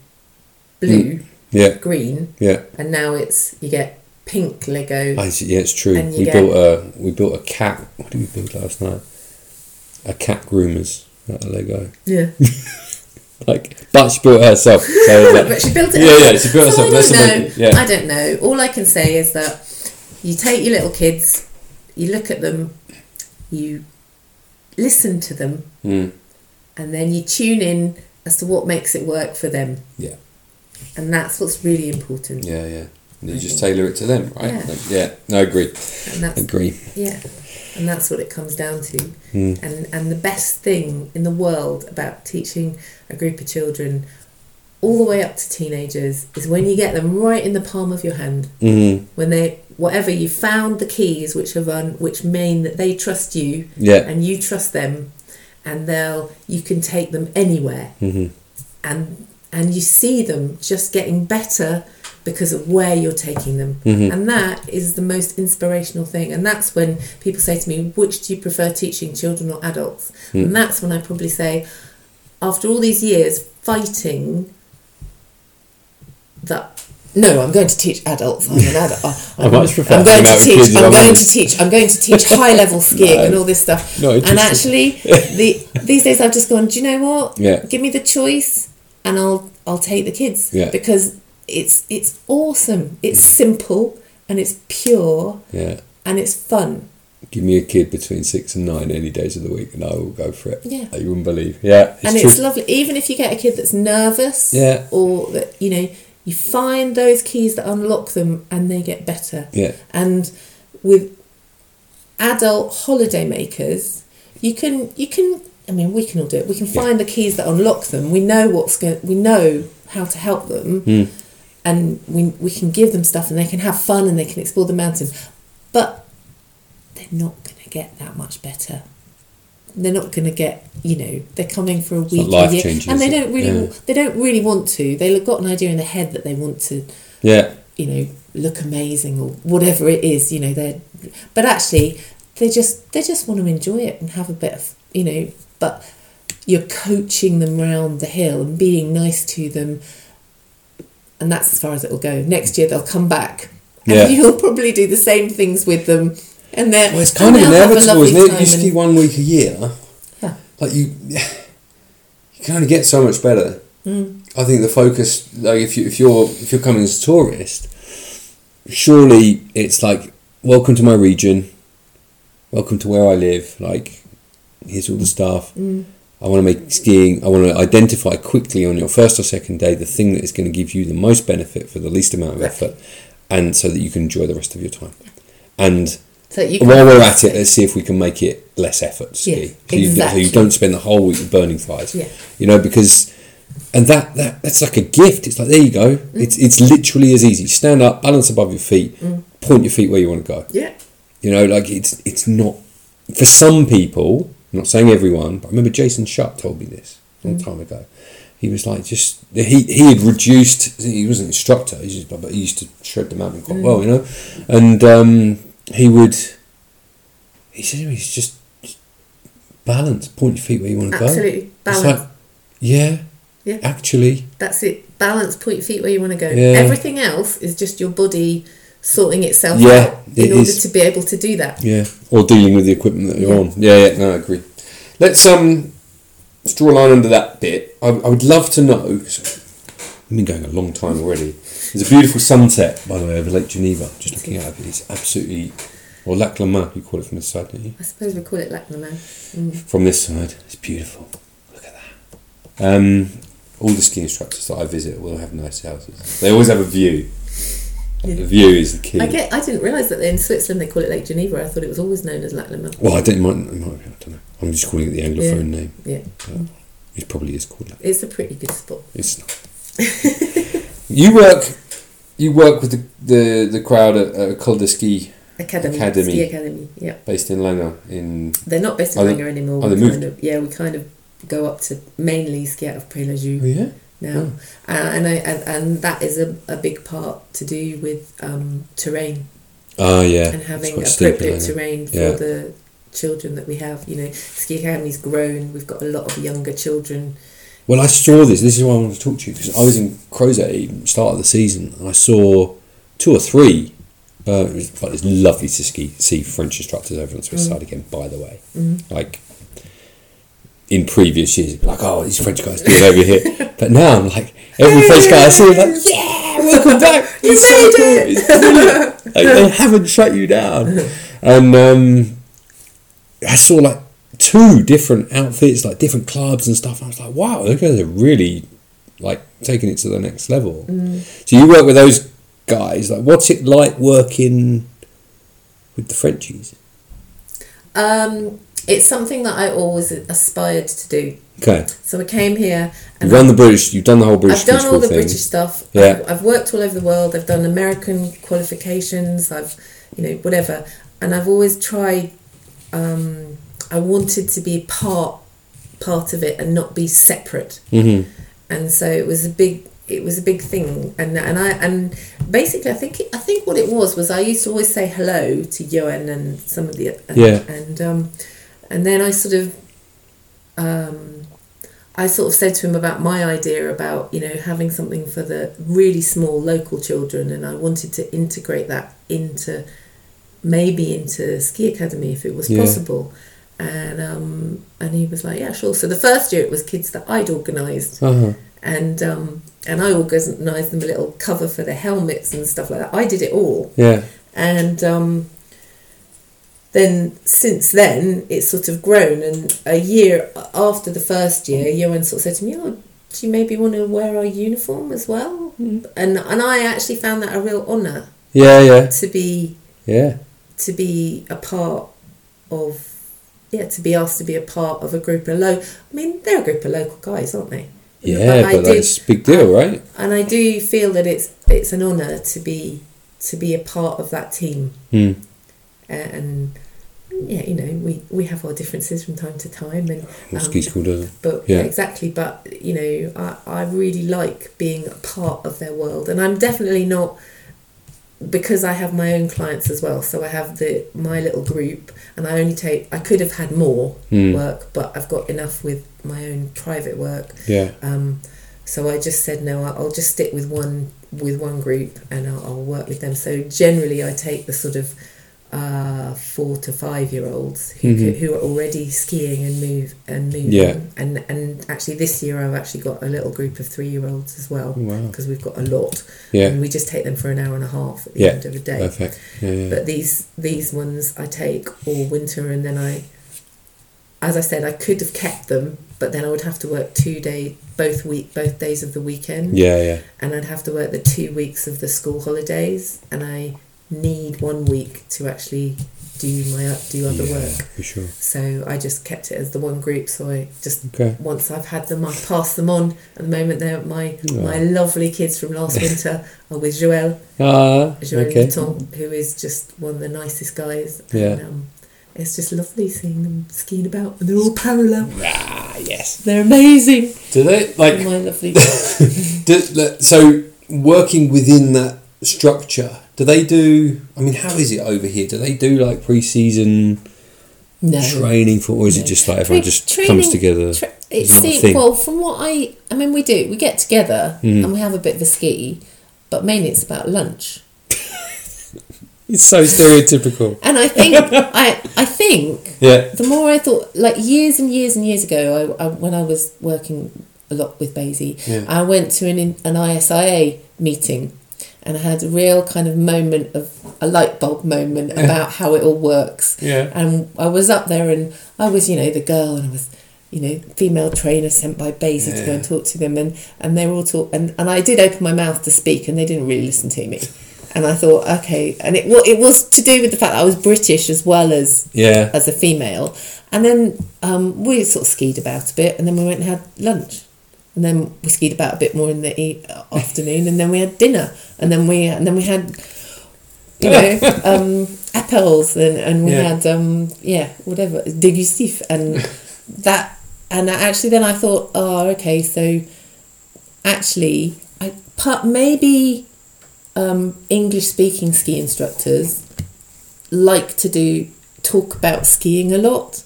blue, yeah, green, yeah. and now it's you get pink Lego. I see, yeah, it's true. We get- built a we built a cat. What did we build last night? A cat groomers out of Lego. Yeah, Like, but she built it herself. So like- but she built it. Yeah, yeah, she built So herself. I don't know. yeah. I don't know. All I can say is that you take your little kids, you look at them, you listen to them, Mm, and then you tune in as to what makes it work for them. Yeah. And that's what's really important. yeah, yeah. And you I just think- tailor it to them, right? Yeah. Like, yeah. No, agree. And that's Agree. yeah. And that's what it comes down to. Mm. And and the best thing in the world about teaching a group of children all the way up to teenagers is when you get them right in the palm of your hand. Mm, When they whatever you found the keys which have run which mean that they trust you yeah. and you trust them and they'll you can take them anywhere hmm and and you see them just getting better because of where you're taking them Mhm. and that is the most inspirational thing and that's when people say to me which do you prefer teaching children or adults Mm. and that's when i probably say after all these years fighting that no, I'm going to teach adults. I'm an adult. Oh, I much prefer I'm going to teach. I'm I'm going to teach. I'm going to teach high level skiing No. and all this stuff. No, and actually, the these days I've just gone. Do you know what? Yeah. Give me the choice, and I'll I'll take the kids. Yeah. Because it's it's awesome. It's simple and it's pure Yeah. and it's fun. give me a kid between six and nine any days of the week, and I will go for it. Yeah. You wouldn't believe. Yeah, it's and true. it's lovely. Even if you get a kid that's nervous, Yeah. or that you know, you find those keys that unlock them, and they get better. yeah, And with adult holiday makers, you can you can. I mean, we can all do it. We can Yeah. find the keys that unlock them. We know what's going. We know how to help them, Hmm. and we we can give them stuff, and they can have fun, and they can explore the mountains. But they're not going to get that much better. They're not going to get. You know, they're coming for a not week, a year, and they don't really. Yeah. They don't really want to. They've got an idea in their head that they want to yeah, you know look amazing or whatever it is you know they're but actually they just they just want to enjoy it and have a bit of you know but you're coaching them round the hill and being nice to them and that's as far as it will go next year they'll come back and Yeah. you'll probably do the same things with them and then Well, it's kind of and they'll have a inevitable, isn't it? You ski one week a year. Yeah. Like you, you can only get so much better. Mm. I think the focus, like if you if you're if you're coming as a tourist, surely it's like welcome to my region, welcome to where I live. Like here's all the stuff. Mm. I want to make skiing. I want to identify quickly on your first or second day the thing that is going to give you the most benefit for the least amount of effort, and so that you can enjoy the rest of your time. And so you while we're at it, let's see if we can make it less effort ski. Yeah, so, you, so you don't spend the whole week burning thighs. Yeah. You know, because and that, that that's like a gift. It's like there you go. Mm. It's it's literally as easy. Stand up, balance above your feet, point your feet where you want to go. yeah You know, like it's it's not for some people. I'm not saying everyone, but I remember Jason Shutt told me this a long Mm. time ago. He was like, just he he had reduced. He was an instructor, he's just, but he used to shred the mountain Mm. quite well, you know. And um, he would. He said he's just balance, point your feet where you want to go. absolutely It's balance like, yeah, Yeah. actually, That's it. Balance, point your feet where you want to go. Yeah. Everything else is just your body sorting itself Yeah, out in it order is. to be able to do that. Yeah, or dealing with the equipment that you're Yeah. on. Yeah, yeah, no, I agree. Let's um, let's draw a line under that bit. I, I would love to know. I've been going a long time already. There's a beautiful sunset, by the way, over Lake Geneva. Just looking out of it, it's absolutely. Or Lac Léman, you call it from this side, don't you? I suppose we call it lac de Mm. From this side, it's beautiful. Look at that. Um, all the ski instructors that I visit will have nice houses. They always have a view. Yeah. The view is the key. I get. I didn't realise that in Switzerland they call it Lake Geneva. I thought it was always known as Lac Léman. Well, I don't, it might, might, I don't know. I'm just calling it the Anglophone name. Yeah, It probably is called that. it's a pretty good spot. It's not. you work, you work with the the, the crowd at, at Col Academy, Academy. ski academy. Yeah, based in Linga. In they're not based in Oh, they- Linga anymore. oh, they moved? kind of, yeah, we kind of go up to mainly ski out of Pré la oh yeah, now, Oh. uh, and I and, and that is a, a big part to do with um, terrain ah yeah, and having quite steep in appropriate terrain for Yeah. the children that we have. You know, ski academy's grown. We've got a lot of younger children. Well, I saw this. This is why I wanted to talk to you because I was in Crosets start of the season. and I saw two or three. Uh, it was, but it's lovely to ski, see French instructors over on the Swiss Mm. side again. By the way, Mm. like in previous years, like oh, these French guys do it over here. But now I'm like every French guy I see, I'm like yeah, welcome back. You It's so made cool. it!" It's brilliant. like, they haven't shut you down. And um, I saw like two different outfits, like different clubs and stuff. I was like, wow, those guys are really like taking it to the next level. Mm. So you work with those guys. Like, what's it like working with the Frenchies? Um, it's something that I always aspired to do. Okay, So I came here and you've run the British. You've done the whole British I've done all the thing. British stuff. Yeah. I've, I've worked all over the world. I've done American qualifications. I've, you know, whatever. And I've always tried. Um, I wanted to be part part of it and not be separate. hmm And so it was a big it was a big thing. And and I and basically I think I think what it was was I used to always say hello to Johan and some of the and, Yeah. and um, and then I sort of um, I sort of said to him about my idea about you know having something for the really small local children, and I wanted to integrate that into maybe into ski academy if it was Yeah. possible. And um, and he was like, yeah, sure. So the first year it was kids that I'd organised, Uh-huh. and um, and I organised them a little cover for their helmets and stuff like that. I did it all, Yeah. and um, then since then it's sort of grown. And a year after the first year, Johan sort of said to me, "Oh, do you maybe want to wear our uniform as well?" Mm. And and I actually found that a real honour Yeah, yeah, to be yeah. to be a part of yeah to be asked to be a part of a group of low I mean they're a group of local guys aren't they Yeah, but did- that's a big deal, right? and I do feel that it's it's an honour to be to be a part of that team Hmm. and yeah you know we we have our differences from time to time and um, school doesn't. but Yeah. exactly but you know I, I really like being a part of their world and i'm definitely not because i have my own clients as well so i have the my little group and i only take i could have had more Hmm. work but i've got enough with my own private work Yeah, um, so I just said no. I'll just stick with one with one group, and I'll, I'll work with them. So generally, I take the sort of uh, four to five year olds who Mhm. could, who are already skiing and move and moving. Yeah. And and actually, this year I've actually got a little group of three year olds as well Oh, wow. because we've got a lot. Yeah, And we just take them for an hour and a half at the Yeah. end of the day. perfect. Yeah, yeah. But these these ones I take all winter, and then I, as I said, I could have kept them, but then I would have to work two day both week both days of the weekend, yeah, yeah. and I'd have to work the two weeks of the school holidays, and I need one week to actually do my do other yeah, work. for sure. So I just kept it as the one group. So I just Okay. once I've had them, I pass them on. At the moment, they're my Oh. my lovely kids from last winter are with Joël. Ah, Joël okay. Mouton, who is just one of the nicest guys. Yeah. And, um, it's just lovely seeing them skiing about, and they're all parallel. Ah, yes. They're amazing. Do they like? my lovely. Do, so working within that structure, do they do? I mean, how is it over here? Do they do like pre-season no. training for, or is it just like everyone just training- comes together? Tra- it's see, well, from what I, I mean, we do. We get together Mm. and we have a bit of a ski, but mainly it's about lunch. It's so stereotypical. And I think, I, I think yeah, the more I thought, like years and years and years ago, I, I, when I was working a lot with BASI, Yeah. I went to an an ISIA meeting, and I had a real kind of moment of a light bulb moment about how it all works. Yeah. And I was up there, and I was, you know, the girl, and I was, you know, female trainer sent by BASI to go and talk to them, and and they were all talk, and and I did open my mouth to speak, and they didn't really listen to me. And I thought, okay, and it wa- it was to do with the fact that I was British as well as Yeah. as a female. And then um, we sort of skied about a bit, and then we went and had lunch, and then we skied about a bit more in the e- afternoon, and then we had dinner, and then we and then we had, you know, um, appels, and and we Yeah. had um, yeah, whatever degustif, and that, and actually then I thought, oh, okay, so actually, I part maybe um, English speaking ski instructors like to do talk about skiing a lot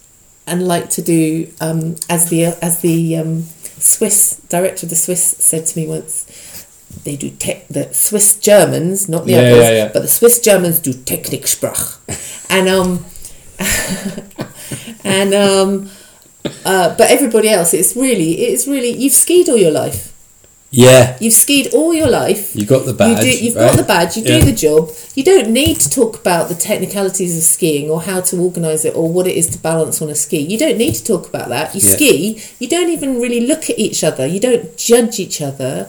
and like to do um, as the as the um, Swiss director of the Swiss said to me once they do tech the Swiss Germans not the Yeah, others yeah, yeah. but the Swiss Germans do Techniksprach and um and um uh, but everybody else it's really it's really you've skied all your life Yeah. you've skied all your life You got the badge. you do, you've right? got the badge, you Yeah. do the job. You don't need to talk about the technicalities of skiing or how to organise it or what it is to balance on a ski. You don't need to talk about that. You Yeah. ski, you don't even really look at each other. You don't judge each other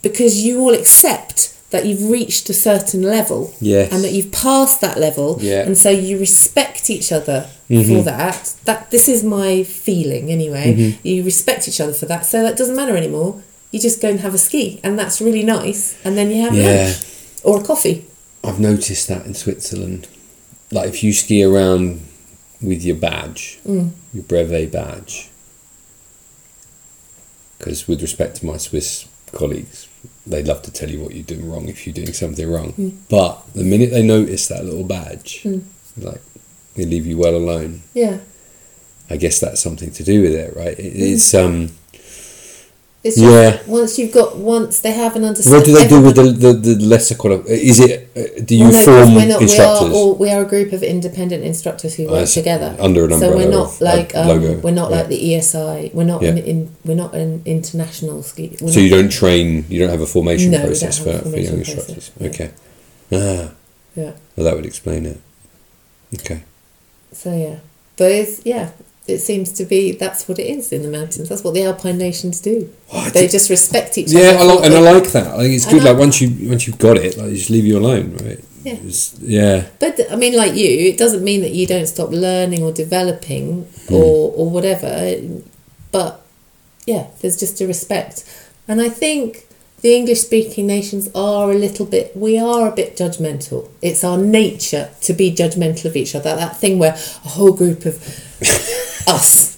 because you all accept that you've reached a certain level Yes. and that you've passed that level Yeah. and so you respect each other Mm-hmm. for that that this is my feeling anyway Mm-hmm. you respect each other for that so that doesn't matter anymore you just go and have a ski and that's really nice and then you have Yeah. lunch or a coffee I've noticed that in Switzerland. Like if you ski around with your badge, Mm. your brevet badge, because with respect to my Swiss colleagues, they'd love to tell you what you're doing wrong if you're doing something wrong. Mm. But the minute they notice that little badge, like they leave you well alone. yeah I guess that's something to do with it, right? Mm. It's um. It's Yeah. once you've got once they have an understanding What do they do with the the, the lesser quali- Is it? Uh, do you Well, no, form we're not, we are, all, we are a group of independent instructors who work see. together. Under an umbrella. so we're not of like um, logo. we're not Yeah. like the ESI. We're not Yeah. in, in we're not an international ski. So you don't train, you don't have a formation No, process have a for, for young formation instructors. process, Okay. Ah, Yeah. well, that would explain it. Okay. So yeah, but it's yeah, it seems to be that's what it is in the mountains. That's what the alpine nations do. Oh, They just respect each other. Yeah, other. I like, and I like that. I think it's good. Like once you once you've got it, like you just leave you alone, right? Yeah. Yeah. But I mean, like you, it doesn't mean that you don't stop learning or developing Hmm. or or whatever. But yeah, there's just a respect, and I think the English-speaking nations are a little bit. We are a bit judgmental. It's our nature to be judgmental of each other. That thing where a whole group of us.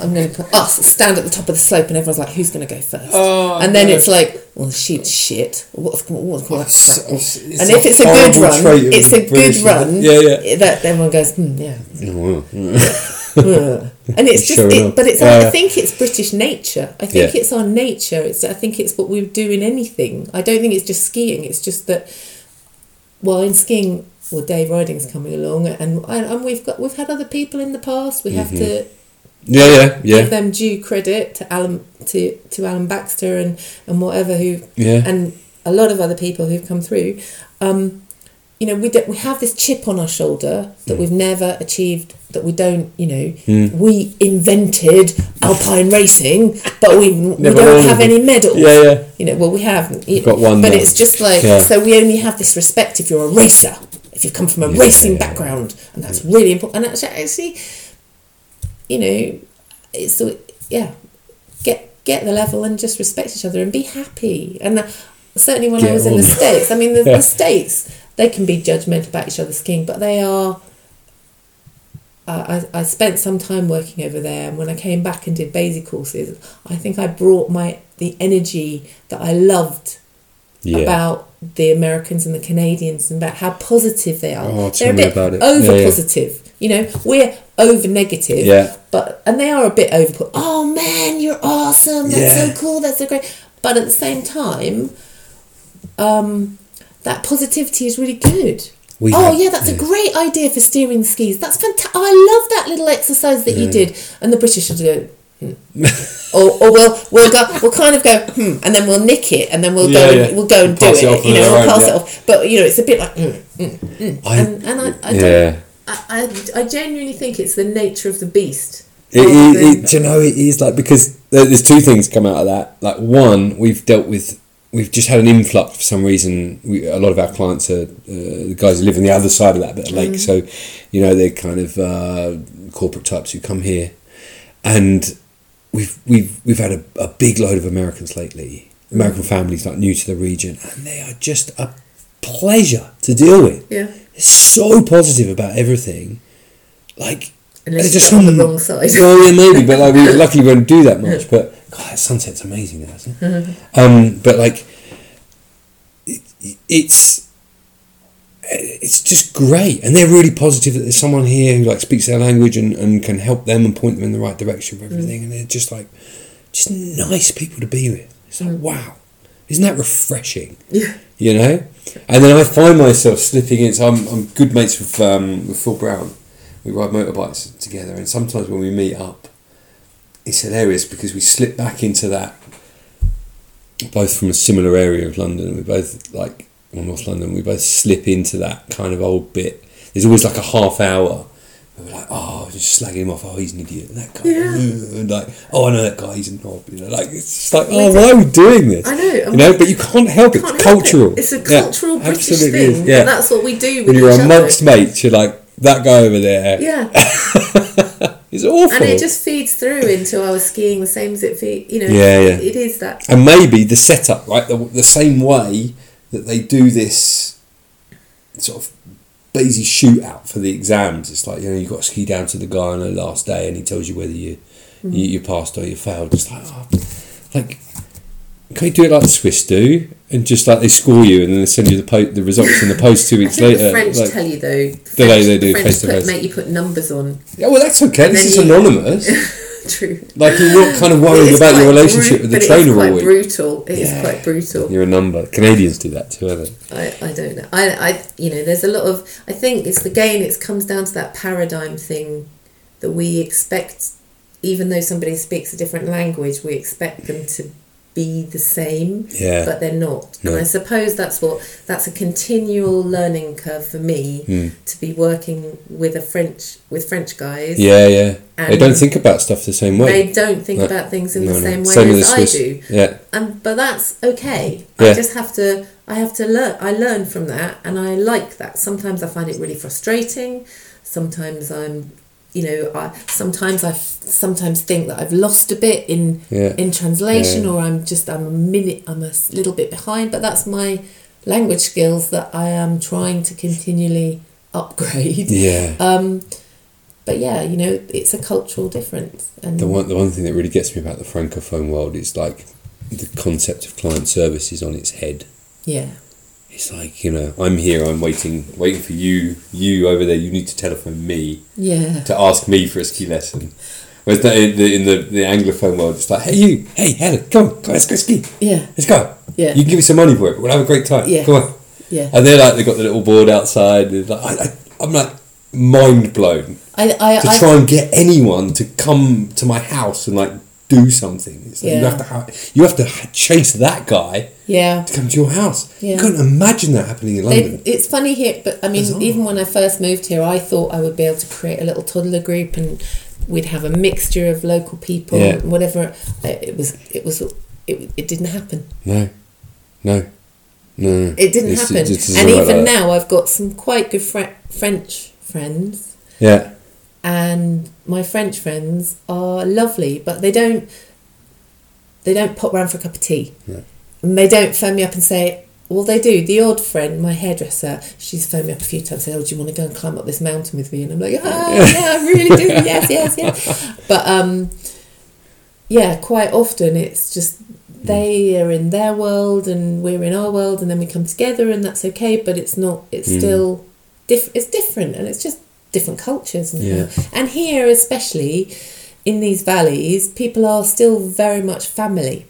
I'm going to put us stand at the top of the slope, and everyone's like, "Who's going to go first? Oh, and then no. it's like, "Well, sheep's shit. What's what's what It's- crackle?" it's- it's and if it's a good run, it's a British, good run. yeah, yeah. That everyone goes, hmm, yeah. And it's just, Showing it, but it's. Yeah, I think it's British nature. I think Yeah. it's our nature. It's. I think it's what we do in anything. I don't think it's just skiing. It's just that. Well, in skiing, well, Dave Ryding's coming along, and and we've got we've had other people in the past. We have Mm-hmm. to yeah, yeah, give them due credit to Alain to to Alain Baxter and and whatever who yeah. and a lot of other people who've come through. Um, you know, we do, we have this chip on our shoulder that we've never achieved. That we don't, you know, Mm. we invented alpine racing, but we we don't have any medals. Yeah, yeah. You know, well, we have. You've got one but it's just like Yeah. so. We only have this respect if you're a racer, if you come from a Yeah, racing yeah, background, and that's really important. And actually, actually, you know, it's so yeah, get get the level and just respect each other and be happy. And uh, certainly when I Get was in the states, I mean, the, the states they can be judgmental about each other's skiing, but they are. Uh, I, I spent some time working over there, and when I came back and did basic courses, I think I brought my the energy that I loved yeah. about the Americans and the Canadians and about how positive they are. Oh, They're a bit about it. over Yeah, yeah. positive. You know, we're over negative. Yeah. But and they are a bit over. Oh man, you're awesome. That's Yeah. so cool. That's so great. But at the same time, um, that positivity is really good. We oh have- yeah, that's a great idea for steering skis. That's fantastic. Oh, I love that little exercise that you did. And the British will go, hmm. or, or we'll we'll go we'll kind of go hmm, and then we'll nick it and then we'll Yeah, go yeah. and we'll go and do it. it you know, we'll own, pass it off. But you know, it's a bit like mm, mm, mm. I- and and I I, don't, yeah. I, I I genuinely think it's the nature of the beast. It, it, it, do you know, it is like because there's two things come out of that. Like one, we've dealt with, we've just had an influx for some reason. We, a lot of our clients are uh, the guys who live on the other side of that bit of lake. So, you know, they're kind of uh, corporate types who come here, and we've we've we've had a, a big load of Americans lately. American families like new to the region, and they are just a pleasure to deal with. yeah. They're so positive about everything. Like Unless you're on the wrong side. well, yeah, maybe, but like we luckily we don't do that much. But God, that sunset's amazing now, isn't it? um, but like, it, it's it's just great, and they're really positive that there's someone here who like speaks their language and, and can help them and point them in the right direction for everything. And they're just like just nice people to be with. It's like wow, isn't that refreshing? Yeah. You know, and then I find myself slipping in. So I'm, I'm good mates with um, with Phil Brown. We ride motorbikes together, and sometimes when we meet up, it's hilarious because we slip back into that. Both from a similar area of London, we both like or North London. We both slip into that kind of old bit. There's always like a half hour. We're like, oh, just slagging him off. Oh, he's an idiot. And that guy, Yeah. and like, oh, I know that guy. He's a knob. You know, like it's just like, oh, why are we doing this? I know, and You know, we but you can't help it. Can't It's help it. cultural. It's a Yeah, cultural British absolutely thing, is, Yeah. and that's what we do with when you're amongst other. mates, you're like that guy over there. Yeah, It's awful. and it just feeds through into oh, our skiing the same as it feed. You know, Yeah, yeah. it is that. and maybe the setup, right? The, the same way that they do this sort of BASI shootout for the exams. It's like you know you got to ski down to the guy on the last day, and he tells you whether you Mm. you, you passed or you failed. It's like oh, like can we do it like the Swiss do, and just like they score you, and then they send you the po- the results in the post two weeks later. the French like- tell you though. The Do French, they- they the do French face to put- face? Make you put numbers on. yeah, well, that's okay. This is you- anonymous. True. like you're not kind of worried about your relationship bru- with the trainer is all quite week. brutal. It is Yeah. quite brutal. You're a number. Canadians do that too, I think. I, I don't know. I, I you know there's a lot of I think it's again it comes down to that paradigm thing that we expect even though somebody speaks a different language we expect them to be the same, Yeah. but they're not. No. And I suppose that's what that's a continual learning curve for me Mm. to be working with a French with French guys. Yeah, yeah. they don't think about stuff the same way. They don't think No. about things in No, the same way Same as I do. Yeah, And but that's okay. Yeah. I just have to I have to learn I learn from that and I like that. Sometimes I find it really frustrating. Sometimes I'm you know, I sometimes I sometimes think that I've lost a bit in yeah. in translation Yeah. or I'm just I'm a minute I'm a little bit behind, but that's my language skills that I am trying to continually upgrade. Yeah. Um but yeah, you know, it's a cultural difference and The one, the one thing that really gets me about the francophone world is like the concept of client service is on its head. yeah. It's like you know, I'm here, I'm waiting, waiting for you. You over there, you need to telephone me Yeah. to ask me for a ski lesson. Whereas the, in, the, in the the anglophone world, it's like, hey you, hey Helen, come on, let's go ski, Yeah. let's go. Yeah. You can give me some money for it, but we'll have a great time. Yeah. Come on. Yeah. And they're like, they've got the little board outside. and Like, I, I, I'm like mind blown I I, to I try and get anyone to come to my house and like do something. It's like you Yeah. have to you have to ha- chase that guy yeah. to come to your house. Yeah. You couldn't imagine that happening in They, London. it's funny here, but I mean, Bizarre. even when I first moved here, I thought I would be able to create a little toddler group, and we'd have a mixture of local people, Yeah. and whatever. It was, it was, it, it didn't happen. no, no, no. It didn't It's- happen. it and even like now, I've got some quite good Fre- French friends, Yeah, and my French friends are lovely, but they don't, they don't pop round for a cup of tea, No. and they don't phone me up and say. Well, they do. The odd friend, my hairdresser, she's phoned me up a few times. And said, "Oh, do you want to go and climb up this mountain with me?" And I'm like, "Ah, yeah, I really do. Yes, yes, yes." But um, yeah, quite often it's just they are in their world and we're in our world, and then we come together, and that's okay. But it's not. It's Mm. still diff- It's different, and it's just different cultures. And, Yeah. and here, especially in these valleys, people are still very much family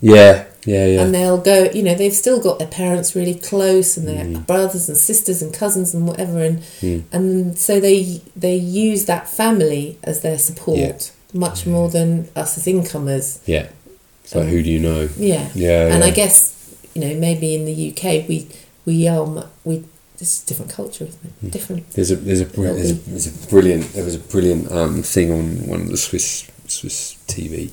yeah, yeah, yeah. and they'll go you know they've still got their parents really close and their Mm. brothers and sisters and cousins and whatever and Mm. and so they they use that family as their support Yeah. much more than us as incomers yeah. So Um, who do you know? yeah Yeah, and yeah. i guess you know maybe in the uk we we are mu- we it's a different culture isn't it? Mm. different. There's a there's a, there's a there's a brilliant there was a brilliant um, thing on one of the Swiss Swiss TV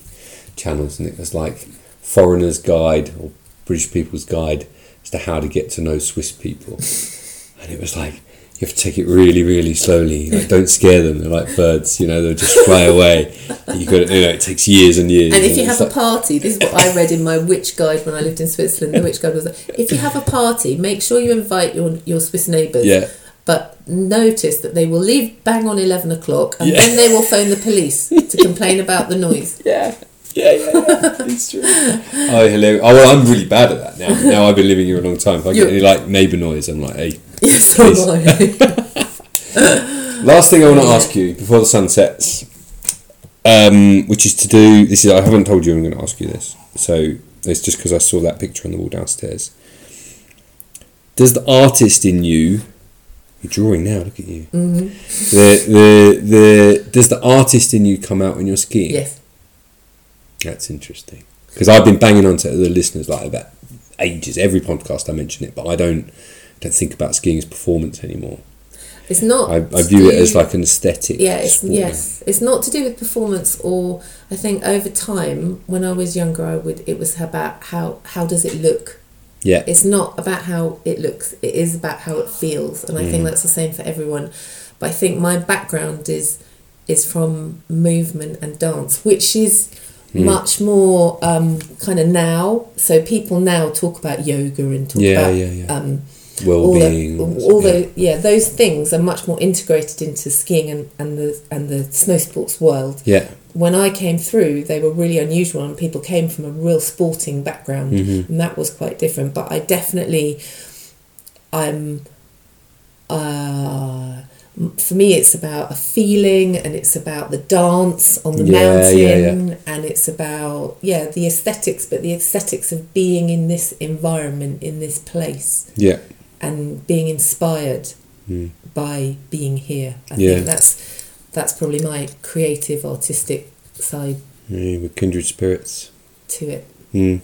channels, and it was like foreigners' guide or British people's guide as to how to get to know Swiss people, and it was like you have to take it really really slowly. Like don't scare them. They're like birds, you know. They'll just fly away. You got you know it takes years and years. and if you it's have a like- party, this is what I read in my witch guide when I lived in Switzerland. The witch guide was like, if you have a party, make sure you invite your your Swiss neighbours. yeah but notice that they will leave bang on 11 o'clock and Yeah. then they will phone the police to complain about the noise. Yeah. Yeah, yeah, yeah. it's true. Oh, hello. Oh, well, I'm really bad at that now. Now I've been living here a long time. If I get You're- any like neighbour noise, I'm like, hey. Yes, so Please. am I. Last thing I want to ask you before the sun sets, um, which is to do. This is I haven't told you I'm going to ask you this, so it's just because I saw that picture on the wall downstairs. Does the artist in you? You're drawing now. Look at you. Mhm. The the the does the artist in you come out when you're skiing? Yes. That's interesting. Because I've been banging on to the listeners like about ages. Every podcast I mention it, but I don't don't think about skiing as performance anymore. It's not. I, I view it as like an aesthetic. Yeah, it's, sport yes. It's not to do with performance, or I think over time, when I was younger, I would. It was about how how does it look. Yeah. It's not about how it looks. It is about how it feels, and I think Mm. that's the same for everyone. But I think my background is is from movement and dance, which is Mm. much more um, kind of now. So people now talk about yoga and talk Yeah, about yeah, yeah. um, Well all, being. the, all the yeah those things are much more integrated into skiing and, and the and the snow sports world. yeah. When I came through, they were really unusual, and people came from a real sporting background, Mhm. and that was quite different. But I definitely, I'm, uh, for me, it's about a feeling, and it's about the dance on the Yeah, mountain, yeah, and it's about yeah the aesthetics, but the aesthetics of being in this environment, in this place Yeah. And being inspired Mm. by being here. I Yeah. think that's that's probably my creative artistic side Yeah, with kindred spirits. to it. Mm.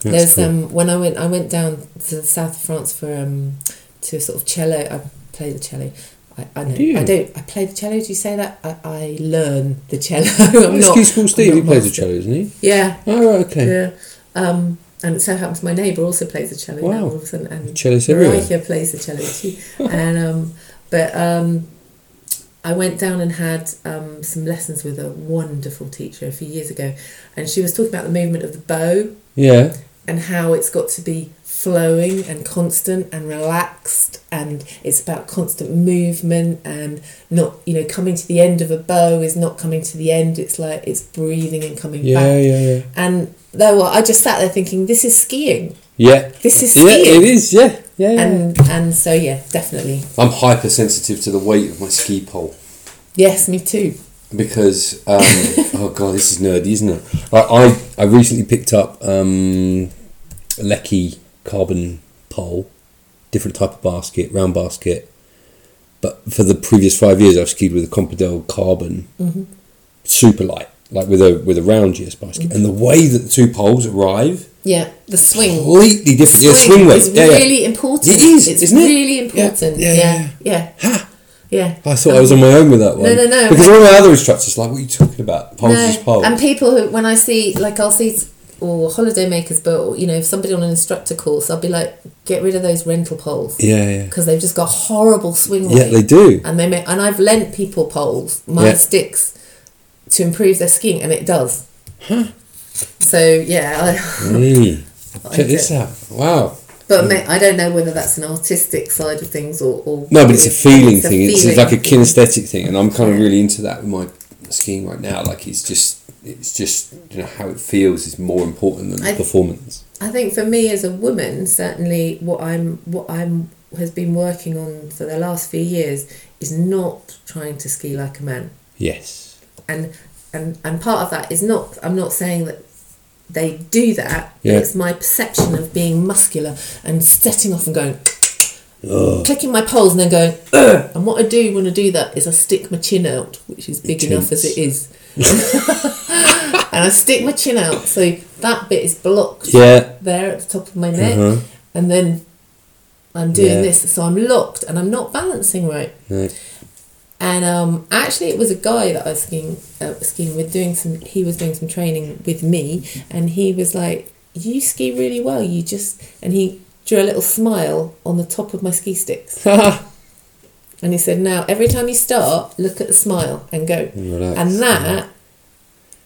There's cool. um when I went I went down to the south of France for um to sort of cello. I play the cello. I, I know Do you? I don't. I play the cello. Do you say that? I, I learn the cello. I'm At not. ski school Steve, he plays the cello, isn't he? Yeah, Oh, right, okay. yeah. Um, and it so happens my neighbour also plays the cello now. All of a sudden, and Cellos. Mariah plays the cello too. and um, but um, I went down and had um, some lessons with a wonderful teacher a few years ago, and she was talking about the movement of the bow Yeah. and how it's got to be flowing and constant and relaxed and it's about constant movement and not you know coming to the end of a bow is not coming to the end it's like it's breathing and coming Yeah, back yeah, yeah. and though I just sat there thinking this is skiing Yeah. this is Yeah, it is, yeah. Yeah, yeah. and and so yeah definitely I'm hypersensitive to the weight of my ski pole yes me too because um, oh god, this is nerdy, isn't it? I I, I recently picked up um, Leki carbon pole, different type of basket, round basket. But for the previous five years, I've skied with a Komperdell carbon, Mm-hmm. super light, like with a with a round GS basket. And the way that the two poles arrive, yeah the swing completely different. yeah, swing, swing weight. is yeah, yeah. really important It is, it's isn't it? really important Yeah, yeah yeah, yeah yeah, I thought I was on my own with that one. no, no. No. Because all my other instructors are like, what are you talking about? Poles is poles. And people who, when I see, like, I'll see, or holiday makers, but you know, if somebody on an instructor course, I'll be like, get rid of those rental poles yeah, yeah. because they've just got horrible swing Yeah, they do. And they make, and I've lent people poles, my Yeah. sticks, to improve their skiing, and it does. Huh. So yeah, I, Mm. Check this out. Wow. But ma- I don't know whether that's an artistic side of things or, or No, but it's a feeling it's a thing. It's like a kinesthetic thing, and I'm kind of really into that with my skiing right now. Like it's just, it's just you know how it feels is more important than the I- performance. I think for me as a woman, certainly what I'm what I'm has been working on for the last few years is not trying to ski like a man. Yes. And and and part of that is not I'm not saying that they do that. but Yeah. It's my perception of being muscular and setting off and going clicking my poles and then going Ugh! and what I do when I do that is I stick my chin out, which is big enough as it is. and I stick my chin out so that bit is blocked Yeah. there at the top of my neck, Uh-huh. and then I'm doing Yeah. this, so I'm locked and I'm not balancing right. No. And um, actually, it was a guy that I was skiing uh, skiing with, doing some. He was doing some training with me, and he was like, "You ski really well. You just..." And he drew a little smile on the top of my ski sticks, and he said, "Now, every time you start, look at the smile and go." Relax. And that,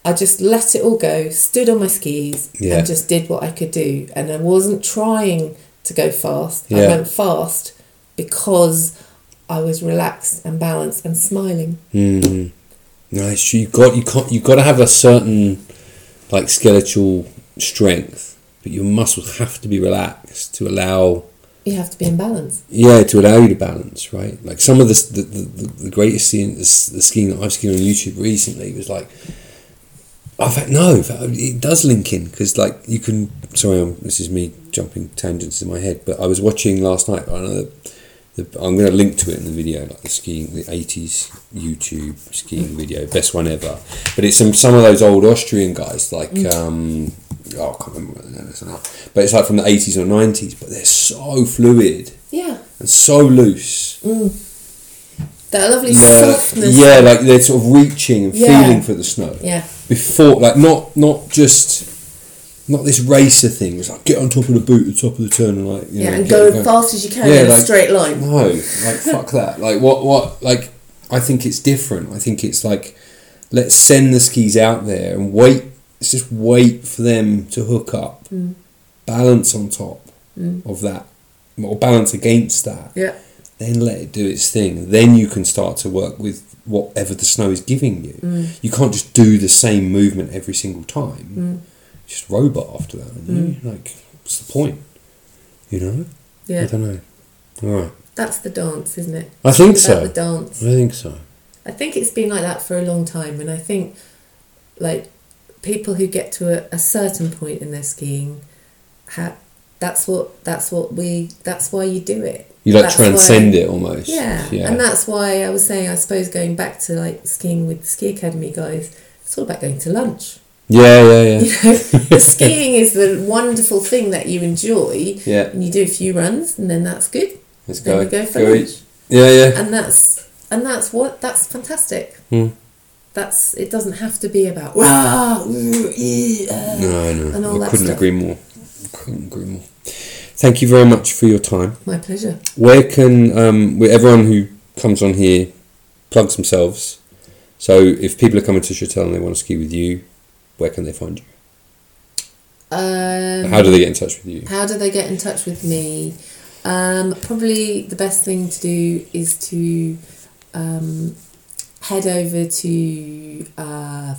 I just let it all go, stood on my skis, Yeah. and just did what I could do. And I wasn't trying to go fast. I went fast because I was relaxed and balanced and smiling. Mm. Nice. You got you can't you got to have a certain like skeletal strength, but your muscles have to be relaxed to allow You have to be in balance. yeah to allow you to balance right. Like some of the the, the, the greatest skiing the, the skiing that I've seen on YouTube recently was like. In fact, no. It does link in because, like, you can. Sorry, i this is me jumping tangents in my head. But I was watching last night. I know the, the, I'm going to link to it in the video, like the skiing, the '80s YouTube skiing video, best one ever. But it's some some of those old Austrian guys, like um, oh, I can't remember what are now. But it's like from the '80s or '90s. But they're so fluid Yeah. and so loose. Mm. That lovely The- softness. yeah, like they're sort of reaching and Yeah. feeling for the snow Yeah. before, like not not just not this racer thing. It's like get on top of the boot, the top of the turn, and like you Yeah, know, and go as fast as you can Yeah, in a like- straight line. No, like fuck that. Like what what like I think it's different. I think it's like let's send the skis out there and wait. Let's just wait for them to hook up, Mm. balance on top of that, or balance against that Yeah. then let it do its thing. Then you can start to work with whatever the snow is giving you. Mm. You can't just do the same movement every single time. Mm. Just robot after that. aren't you? Like, what's the point? You know? Yeah. I don't know. All right. That's the dance, isn't it? I think It's so. about the dance. I think so. I think it's been like that for a long time, and I think like people who get to a, a certain point in their skiing, ha- that's what that's what we that's why you do it. You like That's transcend why- it almost. Yeah. Yeah. and that's why I was saying I suppose going back to like skiing with the ski academy guys, it's all about going to lunch. Yeah, yeah, yeah. You know, the skiing is the wonderful thing that you enjoy, Yeah. and you do a few runs, and then that's good. Let's Then go. go for go lunch. eat. Yeah, yeah. and that's and that's what that's fantastic. Hmm. That's it. Doesn't have to be about rah, ooh, ee, uh, No, no. and all I couldn't stuff. agree more. Couldn't agree more. Thank you very much for your time. My pleasure. Where can um, where everyone who comes on here plugs themselves? So if people are coming to Chatel and they want to ski with you, where can they find you? Um, How do they get in touch with you? How do they get in touch with me? Um, probably the best thing to do is to um, head over to uh,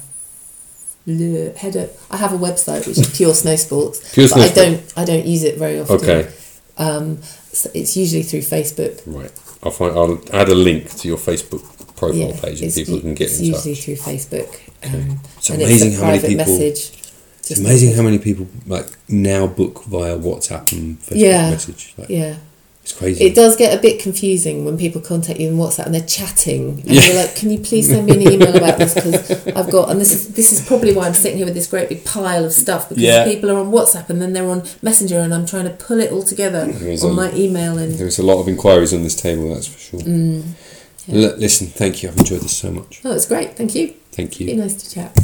head. O- I have a website which is Pure Snow Sports, Pure but Snow I don't. I don't use it very often. Okay, Um, so it's usually through Facebook. right. I'll find. I'll add a link to your Facebook profile Yeah, page, and people can get it's in usually touch. through Facebook. Um, It's amazing it's a how many people. message. It's amazing how many people like now book via WhatsApp and Facebook Yeah. message. Like, Yeah. It's crazy. It does get a bit confusing when people contact you on WhatsApp and they're chatting, and Yeah. you're like, "Can you please send me an email about this?" Because I've got, and this is this is probably why I'm sitting here with this great big pile of stuff because Yeah. people are on WhatsApp and then they're on Messenger, and I'm trying to pull it all together There's on a- my email and There's a lot of inquiries on this table, that's for sure. mm, yeah. L- listen, thank you. I've enjoyed this so much. oh, it's great. Thank you. Thank you. Be nice to chat.